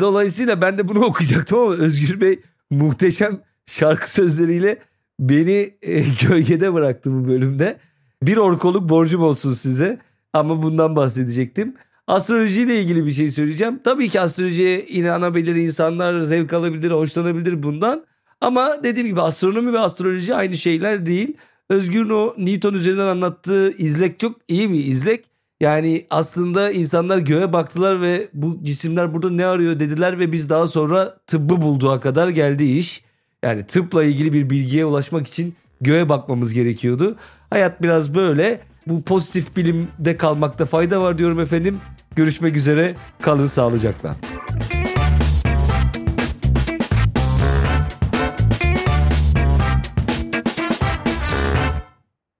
Dolayısıyla ben de bunu okuyacaktım ama Özgür Bey muhteşem şarkı sözleriyle beni e, gölgede bıraktı bu bölümde. Bir orkoluk borcum olsun size ama bundan bahsedecektim. Astrolojiyle ilgili bir şey söyleyeceğim. Tabii ki astrolojiye inanabilir insanlar, zevk alabilir, hoşlanabilir bundan. Ama dediğim gibi astronomi ve astroloji aynı şeyler değil. Özgür'ün o Newton üzerinden anlattığı izlek çok iyi bir izlek. Yani aslında insanlar göğe baktılar ve bu cisimler burada ne arıyor dediler ve biz daha sonra tıbbı bulduğu kadar geldi iş. Yani tıpla ilgili bir bilgiye ulaşmak için göğe bakmamız gerekiyordu. Hayat biraz böyle. Bu pozitif bilimde kalmakta fayda var diyorum efendim. Görüşmek üzere. Kalın sağlıcakla.